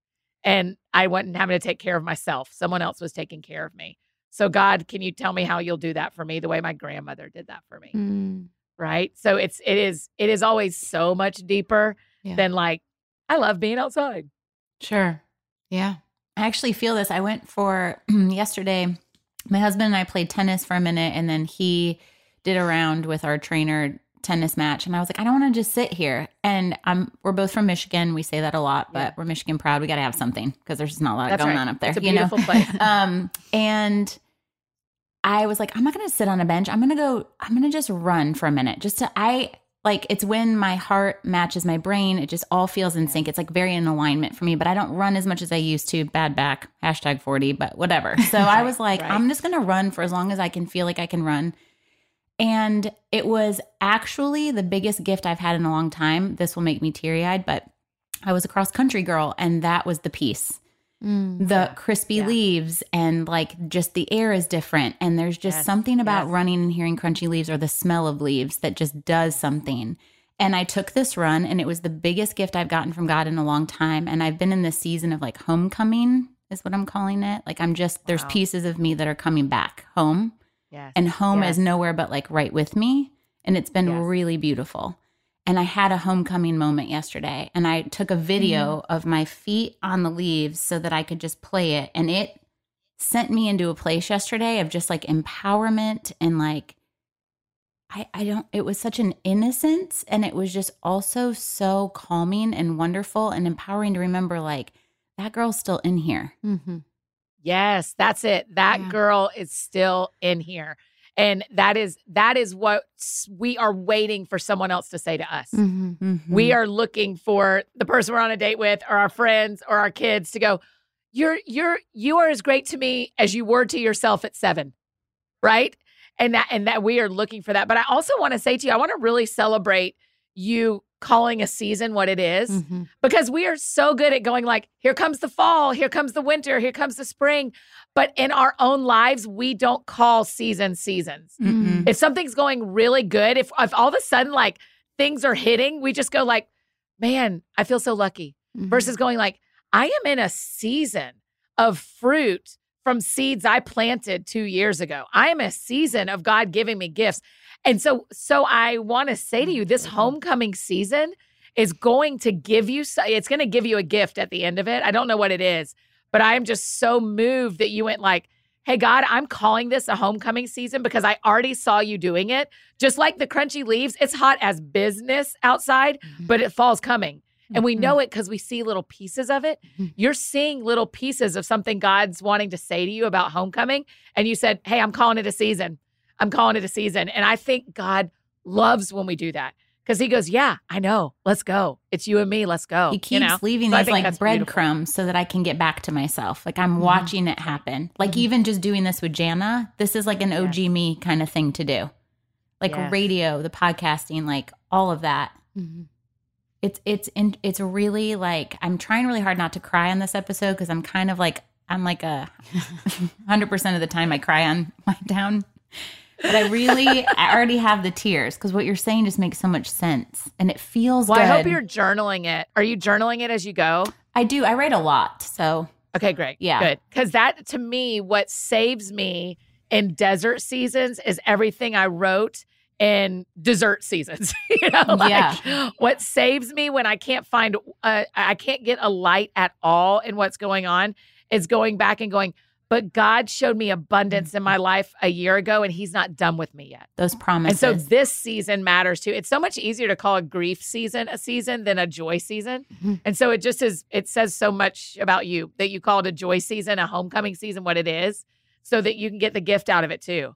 and I wasn't having to take care of myself. Someone else was taking care of me. So, God, can you tell me how you'll do that for me the way my grandmother did that for me? Mm. right so it's it is it is always so much deeper Yeah. than like i love being outside Sure. Yeah. I actually feel this. I went for yesterday. My husband and I played tennis for a minute, and then he did a round with our trainer tennis match. And I was like, I don't want to just sit here. And I'm we're both from Michigan. We say that a lot, but Yeah. we're Michigan proud. We got to have something because there's just not a lot That's going right. on up there. it's a you know? beautiful place um, and I was like, I'm not going to sit on a bench. I'm going to go, I'm going to just run for a minute. Just to, I like, it's when my heart matches my brain. It just all feels in sync. It's like very in alignment for me, but I don't run as much as I used to. Bad back, hashtag 40, but whatever. So I was like, right. I'm just going to run for as long as I can feel like I can run. And it was actually the biggest gift I've had in a long time. This will make me teary eyed, but I was a cross country girl, and that was the piece. Mm, the crispy leaves, and like just the air is different. And there's just Yes, something about yes. running and hearing crunchy leaves or the smell of leaves that just does something. And I took this run, and it was the biggest gift I've gotten from God in a long time. And I've been in this season of like homecoming, is what I'm calling it. Like I'm just, there's pieces of me that are coming back home Yes. and home Yes. is nowhere but like right with me and it's been Yes. really beautiful and i had a homecoming moment yesterday and i took a video Mm-hmm. of my feet on the leaves so that i could just play it and it sent me into a place yesterday of just like empowerment and like I, I don't it was such an innocence and it was just also so calming and wonderful and empowering to remember like that girl's still in here Mm-hmm. Yes, that's it. That Yeah. girl is still in here. And that is that is what we are waiting for someone else to say to us. Mm-hmm. We are looking for the person we're on a date with or our friends or our kids to go, "You're you're you are as great to me as you were to yourself at 7." Right? And that and that we are looking for that. But I also want to say to you, I want to really celebrate you calling a season what it is Mm-hmm. because we are so good at going like here comes the fall here comes the winter here comes the spring but in our own lives we don't call season seasons Mm-mm. if something's going really good if, if all of a sudden like things are hitting we just go like man i feel so lucky versus going like i am in a season of fruit from seeds i planted two years ago. I am a season of god giving me gifts. And so so i want to say to you this mm-hmm. homecoming season is going to give you it's going to give you a gift at the end of it. I don't know what it is but i am just so moved that you went like hey god i'm calling this a homecoming season because i already saw you doing it. Just like the crunchy leaves it's hot as business outside mm-hmm. but it fall's coming and we know it because we see little pieces of it. Mhm. You're seeing little pieces of something God's wanting to say to you about homecoming. And you said, Hey, I'm calling it a season. I'm calling it a season. And I think God loves when we do that because he goes, Yeah, I know. Let's go. It's you and me. Let's go. He keeps you know? leaving So these like breadcrumbs so that I can get back to myself. Like I'm watching it happen. Like even just doing this with Jana, this is like an OG me kind of thing to do. Like Yes. radio, the podcasting, like all of that. Mm-hmm. It's it's in, it's really like I'm trying really hard not to cry on this episode because I'm kind of like I'm like a hundred percent of the time I cry on my down. But I really I already have the tears because what you're saying just makes so much sense and it feels Well, good. I hope you're journaling it. Are you journaling it as you go? I do. I write a lot, so Okay, great. Yeah. Good. Because that to me, what saves me in desert seasons is everything I wrote in dessert seasons. you know, like Yeah. what saves me when I can't find, uh, I can't get a light at all in what's going on is going back and going, but God showed me abundance in my life a year ago and he's not done with me yet. those promises. And so this season matters too. It's so much easier to call a grief season a season than a joy season. Mhm. And so it just is, it says so much about you that you call it a joy season, a homecoming season, what it is, so that you can get the gift out of it too.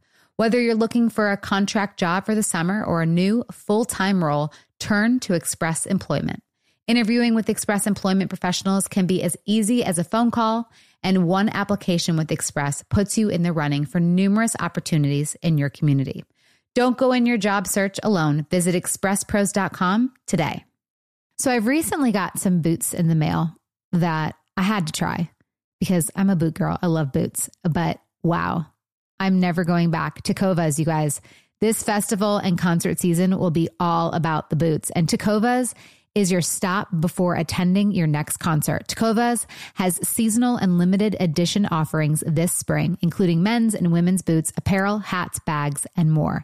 Whether you're looking for a contract job for the summer or a new full time role, turn to Express Employment. Interviewing with Express Employment professionals can be as easy as a phone call, and one application with Express puts you in the running for numerous opportunities in your community. Don't go in your job search alone. Visit expresspros.com today. So, I've recently got some boots in the mail that I had to try because I'm a boot girl. I love boots, but wow, I'm never going back. Tecovas, you guys. This festival and concert season will be all about the boots. And Tecovas is your stop before attending your next concert. Tecovas has seasonal and limited edition offerings this spring, including men's and women's boots, apparel, hats, bags, and more.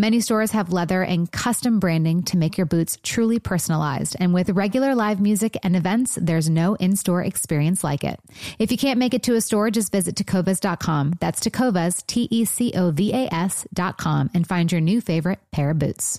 Many stores have leather and custom branding to make your boots truly personalized. And with regular live music and events, there's no in store experience like it. If you can't make it to a store, just visit tecovas.com. That's tecovas, T E C O V A S.com, and find your new favorite pair of boots.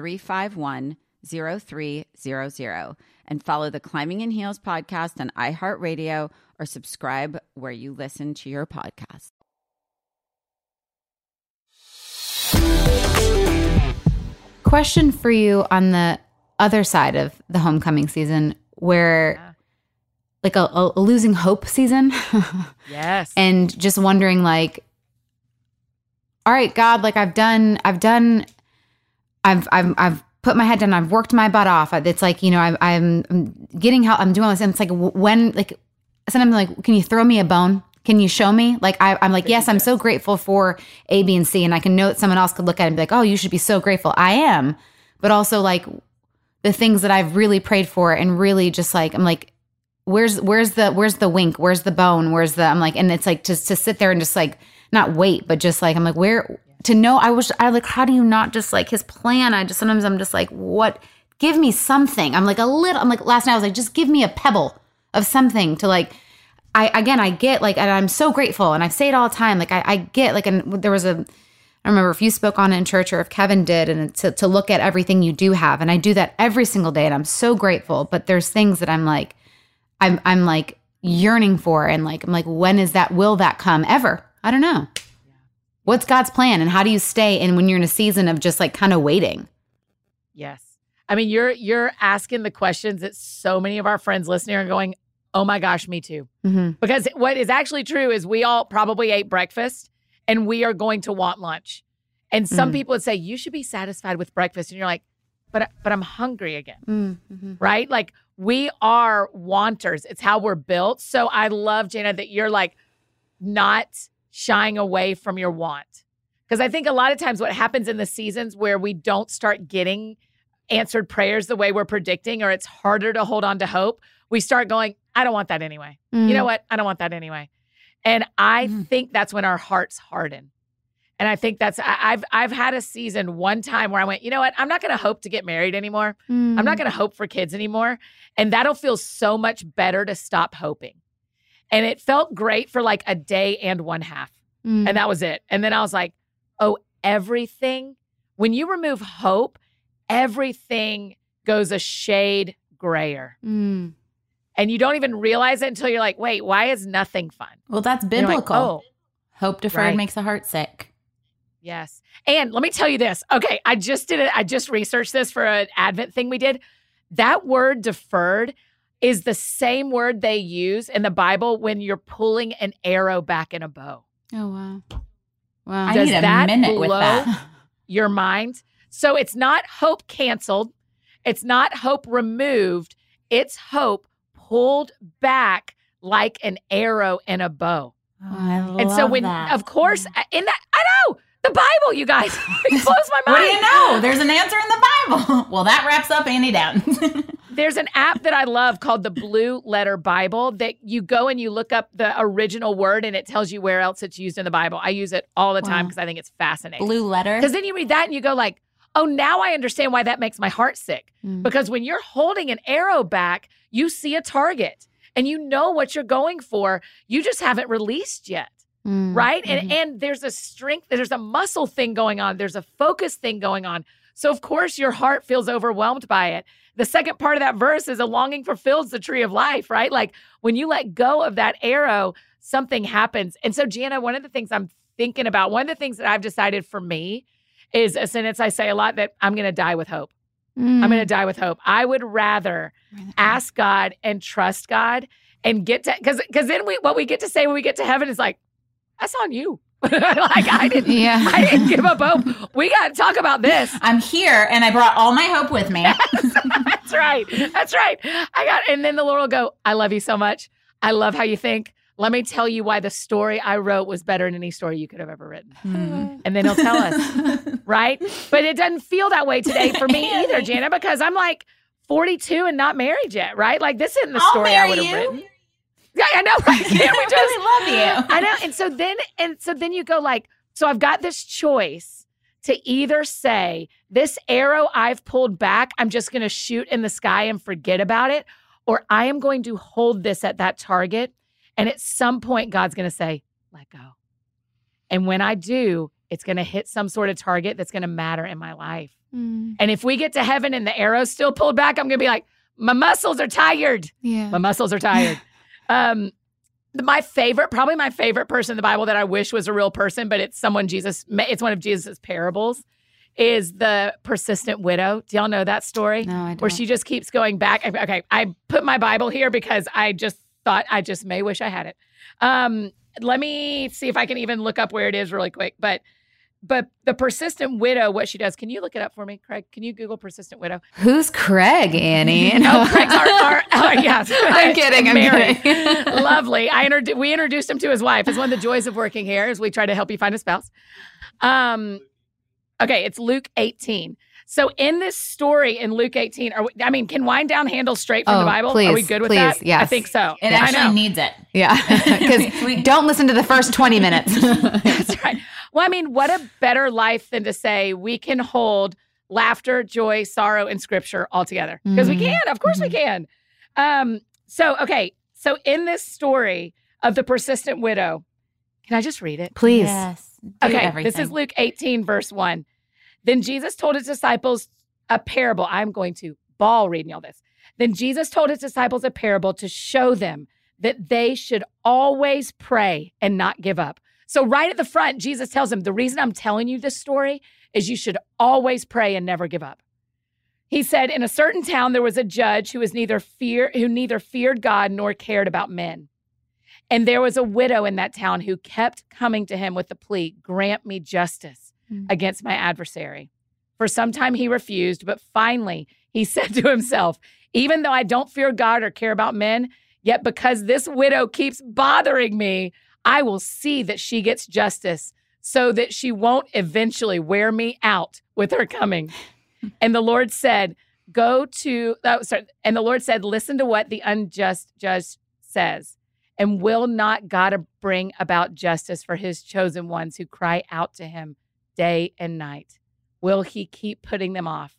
351 0300 and follow the Climbing in Heels podcast on iHeartRadio or subscribe where you listen to your podcast. Question for you on the other side of the homecoming season, where like a, a, a losing hope season, Yes. and just wondering like, all right, God, like I've done, I've done, I've, I've, I've put my head down, I've worked my butt off. It's like you know, I'm, I'm getting help, I'm doing all this, and it's like when like sometimes I'm like, can you throw me a bone? Can you show me? Like I, I'm like, yes, I'm so grateful for A, B, and C, and I can know that someone else could look at it and be like, oh, you should be so grateful. I am, but also like the things that I've really prayed for and really just like I'm like, where's where's the where's the wink? Where's the bone? Where's the I'm like, and it's like just to sit there and just like not wait, but just like I'm like, where to know I wish I like how do you not just like his plan? I just sometimes I'm just like, what give me something. I'm like a little I'm like last night I was like, just give me a pebble of something to like I again I get like and I'm so grateful and I say it all the time. Like I, I get like and there was a I remember if you spoke on it in church or if Kevin did, and to, to look at everything you do have. And I do that every single day, and I'm so grateful. But there's things that I'm like, I'm I'm like yearning for, and like I'm like, when is that? Will that come ever? I don't know. What's God's plan, and how do you stay in when you're in a season of just like kind of waiting? Yes. I mean, you're you're asking the questions that so many of our friends listening are going, "Oh my gosh, me too." Mm-hmm. Because what is actually true is we all probably ate breakfast and we are going to want lunch. And some Mm. people would say you should be satisfied with breakfast and you're like, "But but I'm hungry again." Mm-hmm. Right? Like we are wanters. It's how we're built. So I love Jana that you're like not shying away from your want. Because I think a lot of times what happens in the seasons where we don't start getting answered prayers the way we're predicting, or it's harder to hold on to hope, we start going, I don't want that anyway. You know what? I don't want that anyway. And I Mm. think that's when our hearts harden. And I think that's I, I've I've had a season one time where I went, you know what? I'm not going to hope to get married anymore. I'm not going to hope for kids anymore. And that'll feel so much better to stop hoping. And it felt great for like a day and one half. Mm. And that was it. And then I was like, oh, everything, when you remove hope, everything goes a shade grayer. Mm. And you don't even realize it until you're like, wait, why is nothing fun? Well, that's you're like, biblical. oh, Hope deferred Right. makes the heart sick. Yes. And let me tell you this. Okay, I just did it. I just researched this for an Advent thing we did. That word deferred is the same word they use in the Bible when you're pulling an arrow back in a bow. Oh wow. Wow. I Does need a that minute with blow? that. Your mind. So it's not hope canceled. It's not hope removed. It's hope pulled back like an arrow in a bow. Oh, I and so when that. of course in that I know the Bible, you guys. it blows my mind. What do you know? There's an answer in the Bible. well, that wraps up Annie Downs. There's an app that I love called the Blue Letter Bible that you go and you look up the original word and it tells you where else it's used in the Bible. I use it all the time because I think it's fascinating. Blue letter. Because then you read that and you go like, oh, now I understand why that makes my heart sick. Mm. Because when you're holding an arrow back, you see a target and you know what you're going for. You just haven't released yet Mm. right Mhm. and and there's a strength there's a muscle thing going on there's a focus thing going on so of course your heart feels overwhelmed by it. The second part of that verse is a longing fulfills the tree of life right? Like when you let go of that arrow something happens. And so jana one of the things i'm thinking about one of the things that i've decided for me is a sentence i say a lot that i'm going to die with hope. Mm. i'm going to die with hope. I would rather ask god and trust god and get to because because then we what we get to say when we get to heaven is like that's on you like i didn't Yeah. I didn't give up hope. We got to talk about this. I'm here and I brought all my hope with me. That's right. That's right. I got, and then the Lord will go, I love you so much. I love how you think. Let me tell you why the story I wrote was better than any story you could have ever written. Hmm. And then he'll tell us, right? But it doesn't feel that way today for me either, Jana, because I'm like 42 and not married yet, right? Like this isn't the I'll story I would have written. Yeah, I know, right? Can't we just really love you. I know. And so then, and so then you go like, so I've got this choice to either say, this arrow I've pulled back, I'm just going to shoot in the sky and forget about it, or I am going to hold this at that target. And at some point, God's going to say, let go. And when I do, it's going to hit some sort of target that's going to matter in my life. Mm. And if we get to heaven and the arrow's still pulled back, I'm going to be like, my muscles are tired. Yeah. My muscles are tired. Um, my favorite, probably my favorite person in the Bible that I wish was a real person, but it's someone Jesus. It's one of Jesus' parables. Is the persistent widow? Do y'all know that story? No, I don't. Where she just keeps going back. Okay, I put my Bible here because I just thought I just may wish I had it. Um, let me see if I can even look up where it is really quick. But but the persistent widow, what she does, can you look it up for me, Craig? Can you Google persistent widow? Who's Craig, Annie? No, Craig's our, our, our yes. I'm kidding. I'm Mary. kidding. Lovely. I introdu- we introduced him to his wife. It's one of the joys of working here is we try to help you find a spouse. Um, okay, it's Luke 18. So in this story in Luke 18, are we, I mean, can Whine Down handle straight from Oh, the Bible? are we good with please, that? I think so. It I actually needs it. yeah. Because don't listen to the first 20 minutes. That's right. Well, I mean, what a better life than to say we can hold laughter, joy, sorrow, and scripture all together. Because we Mhm. can. Of course we can. Um, so, okay. So, in this story of the persistent widow, can I just read it? Please. Yes. Do Okay. everything. This is Luke 18, verse 1. Then Jesus told his disciples a parable. I'm going to ball reading all this. Then Jesus told his disciples a parable to show them that they should always pray and not give up. So, right at the front, Jesus tells him, the reason I'm telling you this story is you should always pray and never give up. He said, In a certain town, there was a judge who was neither fear, who neither feared God nor cared about men. And there was a widow in that town who kept coming to him with the plea, Grant me justice Mm. against my adversary. For some time he refused, but finally he said to himself, Even though I don't fear God or care about men, yet because this widow keeps bothering me, I will see that she gets justice so that she won't eventually wear me out with her coming. And the Lord said, Go to, oh, sorry. And the Lord said, Listen to what the unjust judge says. And will not God bring about justice for his chosen ones who cry out to him day and night? Will he keep putting them off?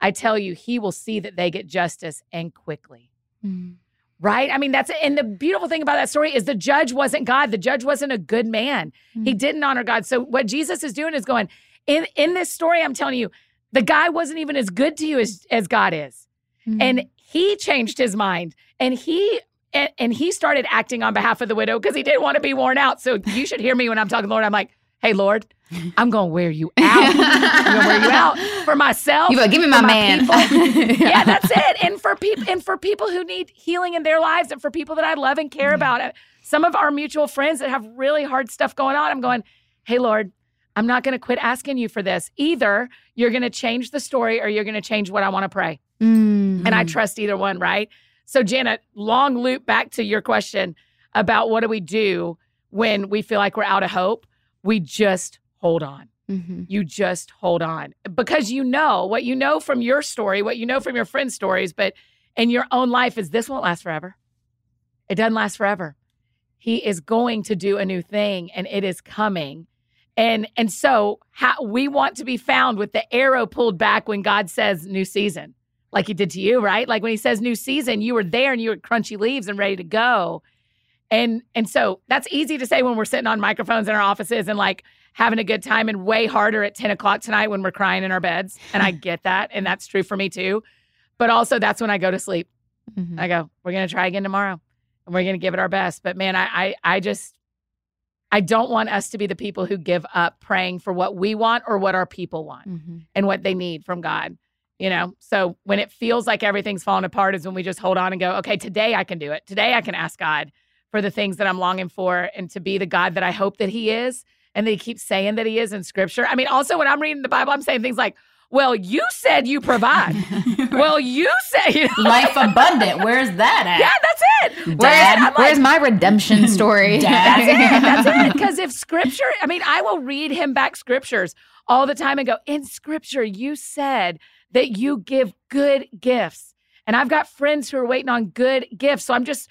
I tell you, he will see that they get justice and quickly. Mm. Right? I mean, that's and the beautiful thing about that story is the judge wasn't God. The judge wasn't a good man. He Mm. didn't honor God. So what Jesus is doing is going, in in this story, I'm telling you, the guy wasn't even as good to you as, as God is. Mm. And he changed his mind and he and, and he started acting on behalf of the widow because he didn't want to be worn out. So you should hear me when I'm talking, Lord. I'm like, hey, Lord, I'm gonna wear you out. I'm gonna wear you out for myself. You give me for my man. yeah, that's it. And for people and for people who need healing in their lives and for people that I love and care about. Uh, Some of our mutual friends that have really hard stuff going on. I'm going, hey Lord, I'm not gonna quit asking you for this. Either you're gonna change the story or you're gonna change what I want to pray. Mm. And I trust either one, right? So Janet, long loop back to your question about what do we do when we feel like we're out of hope? We just hold on Mhm. you just hold on because you know what you know from your story, what you know from your friends' stories, but in your own life is this won't last forever. It doesn't last forever. He is going to do a new thing and it is coming. And and so how, we want to be found with the arrow pulled back when God says new season, like he did to you, right? Like when he says new season, you were there and you were crunchy leaves and ready to go. And and so that's easy to say when we're sitting on microphones in our offices and like having a good time and way harder at 10 o'clock tonight when we're crying in our beds. And I get that. And that's true for me too. But also that's when I go to sleep. Mhm. I go, we're gonna try again tomorrow. And we're gonna give it our best. But man, I I, I just I don't want us to be the people who give up praying for what we want or what our people want Mhm. and what they need from God. You know, so when it feels like everything's falling apart is when we just hold on and go, okay, today I can do it. Today I can ask God for the things that I'm longing for and to be the God that I hope that He is and that He keeps saying that He is in Scripture. I mean, also when I'm reading the Bible, I'm saying things like, well, you said you provide. well, you said, you know, Life abundant. Where's that at? yeah, that's it. Where's, Dad, I'm like- where's my redemption story? That's it. That's it. Because if scripture, I mean, I will read him back scriptures all the time and go, in scripture, you said that you give good gifts. And I've got friends who are waiting on good gifts. So I'm just,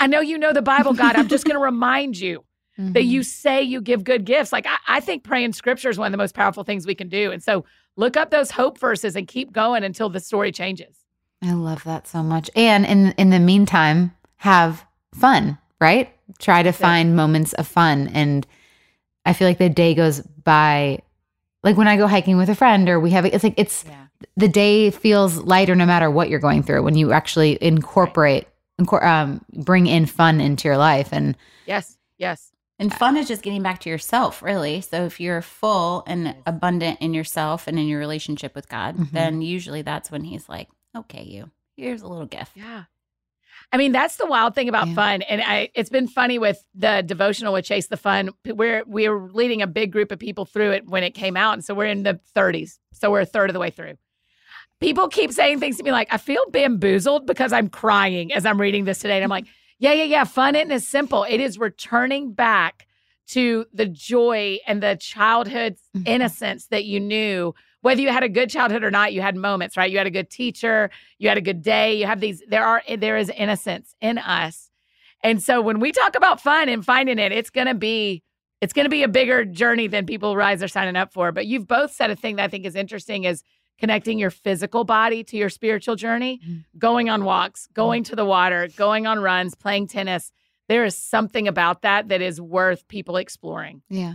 I know you know the Bible, God. I'm just going to remind you that mm-hmm. you say you give good gifts. Like, I, I think praying scripture is one of the most powerful things we can do. And so look up those hope verses and keep going until the story changes. I love that so much. And in in the meantime, have fun, right? Try to find moments of fun. And I feel like the day goes by like when I go hiking with a friend or we have it's like it's Yeah. the day feels lighter no matter what you're going through when you actually incorporate incor- um, bring in fun into your life and Yes. Yes. And fun is just getting back to yourself, really. So if you're full and abundant in yourself and in your relationship with God, Mhm. then usually that's when He's like, okay, you, here's a little gift. Yeah. I mean, that's the wild thing about Yeah. fun. And I it's been funny with the devotional with Chase the Fun. We're we were leading a big group of people through it when it came out. And so we're in the 30s. So we're a third of the way through. People keep saying things to me like, I feel bamboozled because I'm crying as I'm reading this today. And I'm like, yeah, yeah, yeah. Fun isn't as simple. It is returning back to the joy and the childhood Mhm. innocence that you knew. Whether you had a good childhood or not, you had moments, right? You had a good teacher, you had a good day. You have these. There are there is innocence in us, and so when we talk about fun and finding it, it's gonna be it's gonna be a bigger journey than people realize they're signing up for. But you've both said a thing that I think is interesting is connecting your physical body to your spiritual journey, Mhm. going on walks, going to the water, going on runs, playing tennis. There is something about that that is worth people exploring. yeah.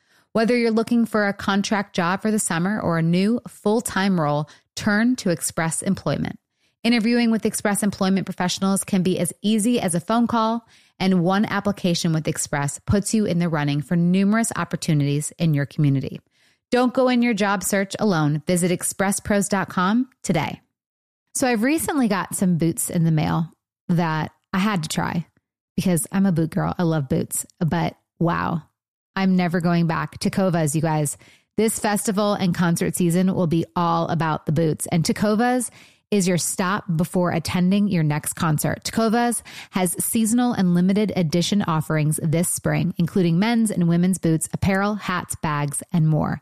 Whether you're looking for a contract job for the summer or a new full time role, turn to Express Employment. Interviewing with Express Employment professionals can be as easy as a phone call, and one application with Express puts you in the running for numerous opportunities in your community. Don't go in your job search alone. Visit expresspros.com today. So I've recently got some boots in the mail that I had to try because I'm a boot girl. I love boots, but wow, I'm never going back. Tecovas, you guys. This festival and concert season will be all about the boots. And Tecovas is your stop before attending your next concert. Tecovas has seasonal and limited edition offerings this spring, including men's and women's boots, apparel, hats, bags, and more.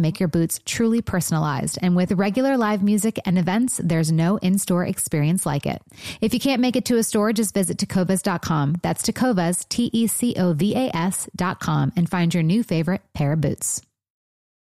make your boots truly personalized. And with regular live music and events, there's no in store experience like it. If you can't make it to a store, just visit tecovas.com. That's tecovas, T E C O V A S.com, and find your new favorite pair of boots.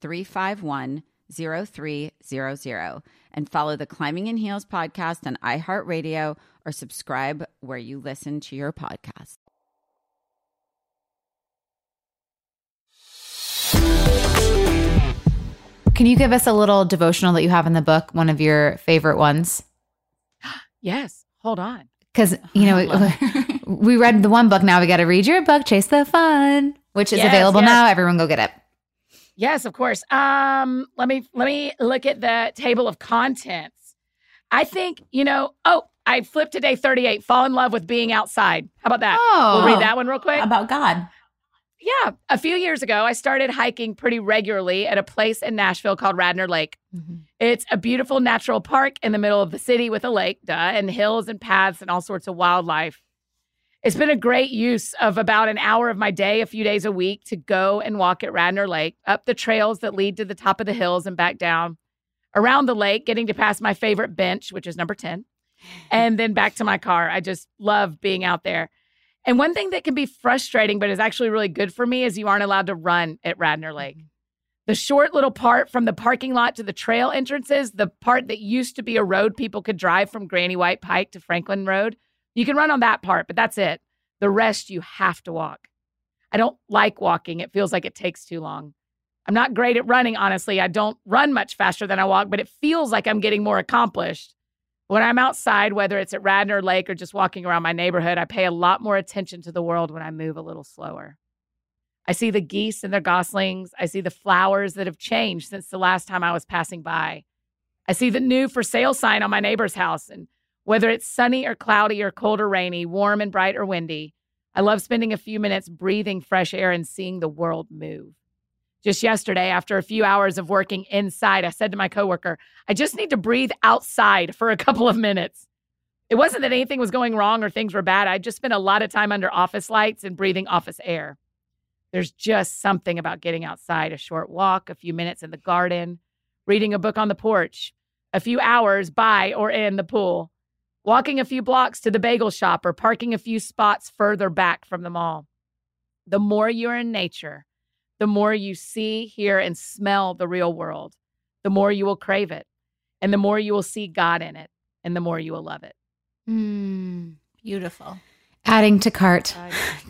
351 0300 and follow the Climbing in Heels podcast on iHeartRadio or subscribe where you listen to your podcast. Can you give us a little devotional that you have in the book, one of your favorite ones? Yes. Hold on. Because, you know, we read the one book. Now we got to read your book, Chase the Fun, which is Yes, available yes. now. Everyone go get it. Yes, of course. Um, let me let me look at the table of contents. I think, you know, oh, I flipped to day 38, fall in love with being outside. How about that? Oh. We'll read that one real quick. About God. Yeah. A few years ago, I started hiking pretty regularly at a place in Nashville called Radnor Lake. It's a beautiful natural park in the middle of the city with a lake, duh, and hills and paths and all sorts of wildlife. It's been a great use of about an hour of my day, a few days a week, to go and walk at Radnor Lake, up the trails that lead to the top of the hills and back down, around the lake, getting to pass my favorite bench, which is number 10, and then back to my car. I just love being out there. And one thing that can be frustrating, but is actually really good for me, is you aren't allowed to run at Radnor Lake. Mm-hmm. The short little part from the parking lot to the trail entrances, the part that used to be a road people could drive from Granny White Pike to Franklin Road, you can run on that part, but that's it. The rest you have to walk. I don't like walking. It feels like it takes too long. I'm not great at running, honestly. I don't run much faster than I walk, but it feels like I'm getting more accomplished. When I'm outside, whether it's at Radnor Lake or just walking around my neighborhood, I pay a lot more attention to the world when I move a little slower. I see the geese and their goslings. I see the flowers that have changed since the last time I was passing by. I see the new for sale sign on my neighbor's house. And whether it's sunny or cloudy or cold or rainy, warm and bright or windy, I love spending a few minutes breathing fresh air and seeing the world move. Just yesterday, after a few hours of working inside, I said to my coworker, I just need to breathe outside for a couple of minutes. It wasn't that anything was going wrong or things were bad. I just spent a lot of time under office lights and breathing office air. There's just something about getting outside, a short walk, a few minutes in the garden, reading a book on the porch, a few hours by or in the pool, walking a few blocks to the bagel shop, or parking a few spots further back from the mall. The more you're in nature, the more you see, hear, and smell the real world, the more you will crave it, and the more you will see God in it, and the more you will love it. Mm, beautiful. Adding to cart,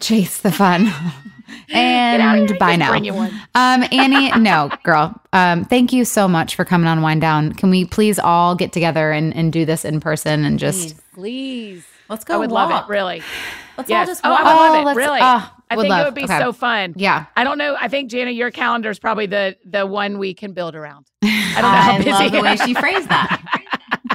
chase the fun. Get out of and here, bye now. bring you one. Um, Annie, no, girl. Um, thank you so much for coming on Whine Down. Can we please all get together and, and do this in person and just Please. Let's go. I would love it, really. Let's Yes. all just oh. I would Oh, love it, really. oh, I think love- it would be okay. so fun. yeah. I don't know. I think Jana, your calendar is probably the the one we can build around. I don't know how I busy. love the way she phrased that.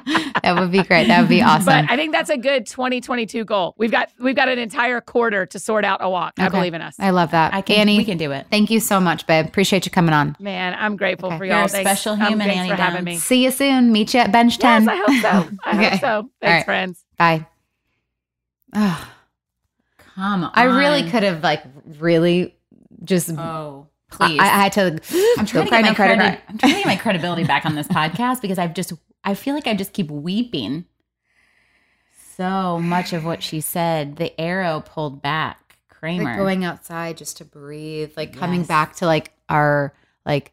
That would be great. That would be awesome. But I think that's a good 2022 goal. We've got we've got an entire quarter to sort out a walk. I believe in us. I love that. I can. Annie, we can do it. thank you so much, babe. Appreciate you coming on. Man, I'm grateful Okay. for You're y'all. a Thanks. special Um, human, thanks Annie for having me. See you soon. Meet you at bench 10. Yes, I hope so. I Okay. hope so. Thanks, right. friends. Bye. Oh, Come on. I really could have like really just Oh, please. I had to I'm trying, go to cry get my me credit credi- I'm trying to get my credibility back on this podcast because I've just I feel like I just keep weeping. So much of what she said, the arrow pulled back. Kramer. like going outside just to breathe like coming Yes. back to like our like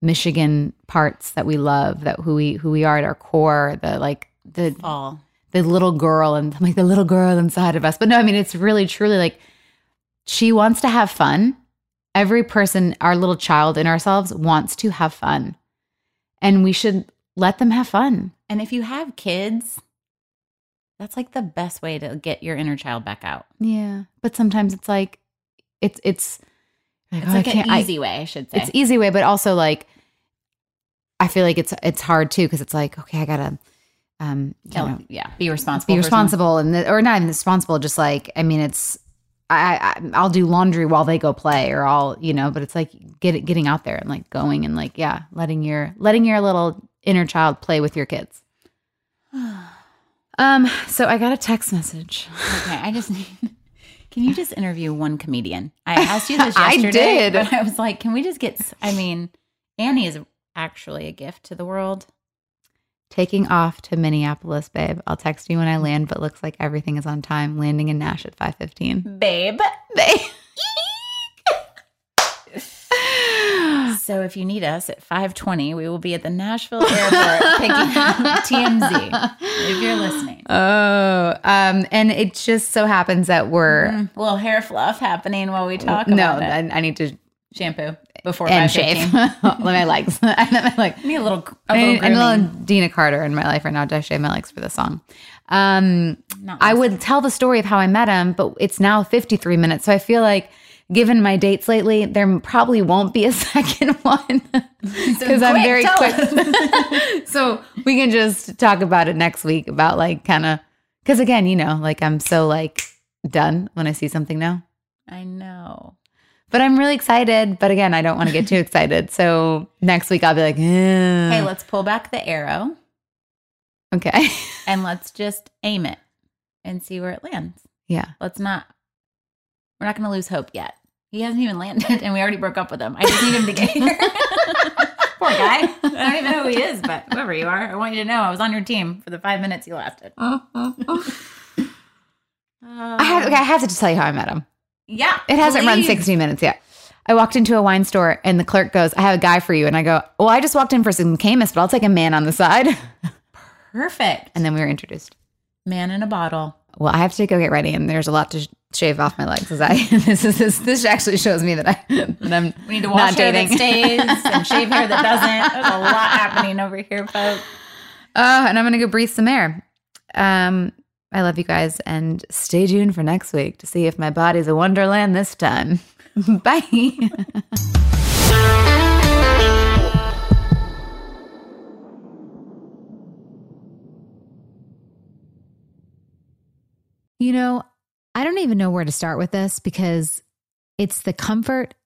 michigan parts that we love that who we who we are at our core the like the fall. the little girl and like the little girl inside of us but no i mean it's really truly like she wants to have fun every person our little child in ourselves wants to have fun and we should let them have fun And if you have kids, that's like the best way to get your inner child back out. yeah but sometimes it's like it's it's like, It's oh, like an can't- I- easy way, I should say. it's easy way, but also like I feel like it's it's hard too because it's like okay, I gotta um you know, yeah, be responsible. be responsible and the, or not even responsible, just like I mean it's I, I I'll do laundry while they go play or I'll you know, but it's like get it getting out there and like going and like yeah, letting your letting your little inner child play with your kids. Um, so I got a text message. Okay, I just need. Can you just interview one comedian? I asked you this yesterday. I did. But I was like, can we just get? I mean, Annie is actually a gift to the world. Taking off to Minneapolis, babe. I'll text you when I land, but looks like everything is on time. Landing in Nash at 5:15. Babe. They So if you need us at 520, we will be at the Nashville airport picking up TMZ. If you're listening. Oh, um, and it just so happens that we're Mm, little hair fluff happening while we talk no. I, I need to Shampoo before and shave. My legs. I my leg. Need a little, a I little I need a little Dina Carter in my life right now to shave my legs for the song. Um, I would tell the story of how I met him, but it's now 53 minutes. So I feel like, given my dates lately, there probably won't be a second one because I'm very quick. so we can just talk about it next week about like kind of, because again, you know, like I'm so like done when I see something now. I know. But I'm really excited. But again, I don't want to get too excited. So next week I'll be like, eh. Hey, let's pull back the arrow okay. and let's just aim it and see where it lands. yeah. Let's not. We're not going to lose hope yet. He hasn't even landed, and we already broke up with him. I just need him to get here. Poor guy. I don't even know who he is, but whoever you are, I want you to know I was on your team for the five minutes he lasted. Uh, uh, uh. I have, um, okay, I have to just tell you how I met him. Yeah, It hasn't run please. 60 minutes yet. I walked into a wine store and the clerk goes, I have a guy for you. And I go, Well, I just walked in for some Caymus, but I'll take a man on the side. Perfect. And then we were introduced. Man in a bottle. Well, I have to go get ready and there's a lot to shave off my legs. As I, this is this, this actually shows me that, I, that I'm We need to not wash hair dating. that stays and shave hair that doesn't. There's a lot happening over here, folks. Uh, and I'm to go breathe some air. Um, I love you guys and stay tuned for next week to see if my body's a wonderland this time. Bye. You know, I don't even know where to start with this because it's the comfort,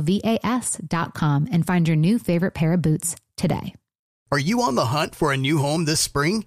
V A com and find your new favorite pair of boots today. Are you on the hunt for a new home this spring,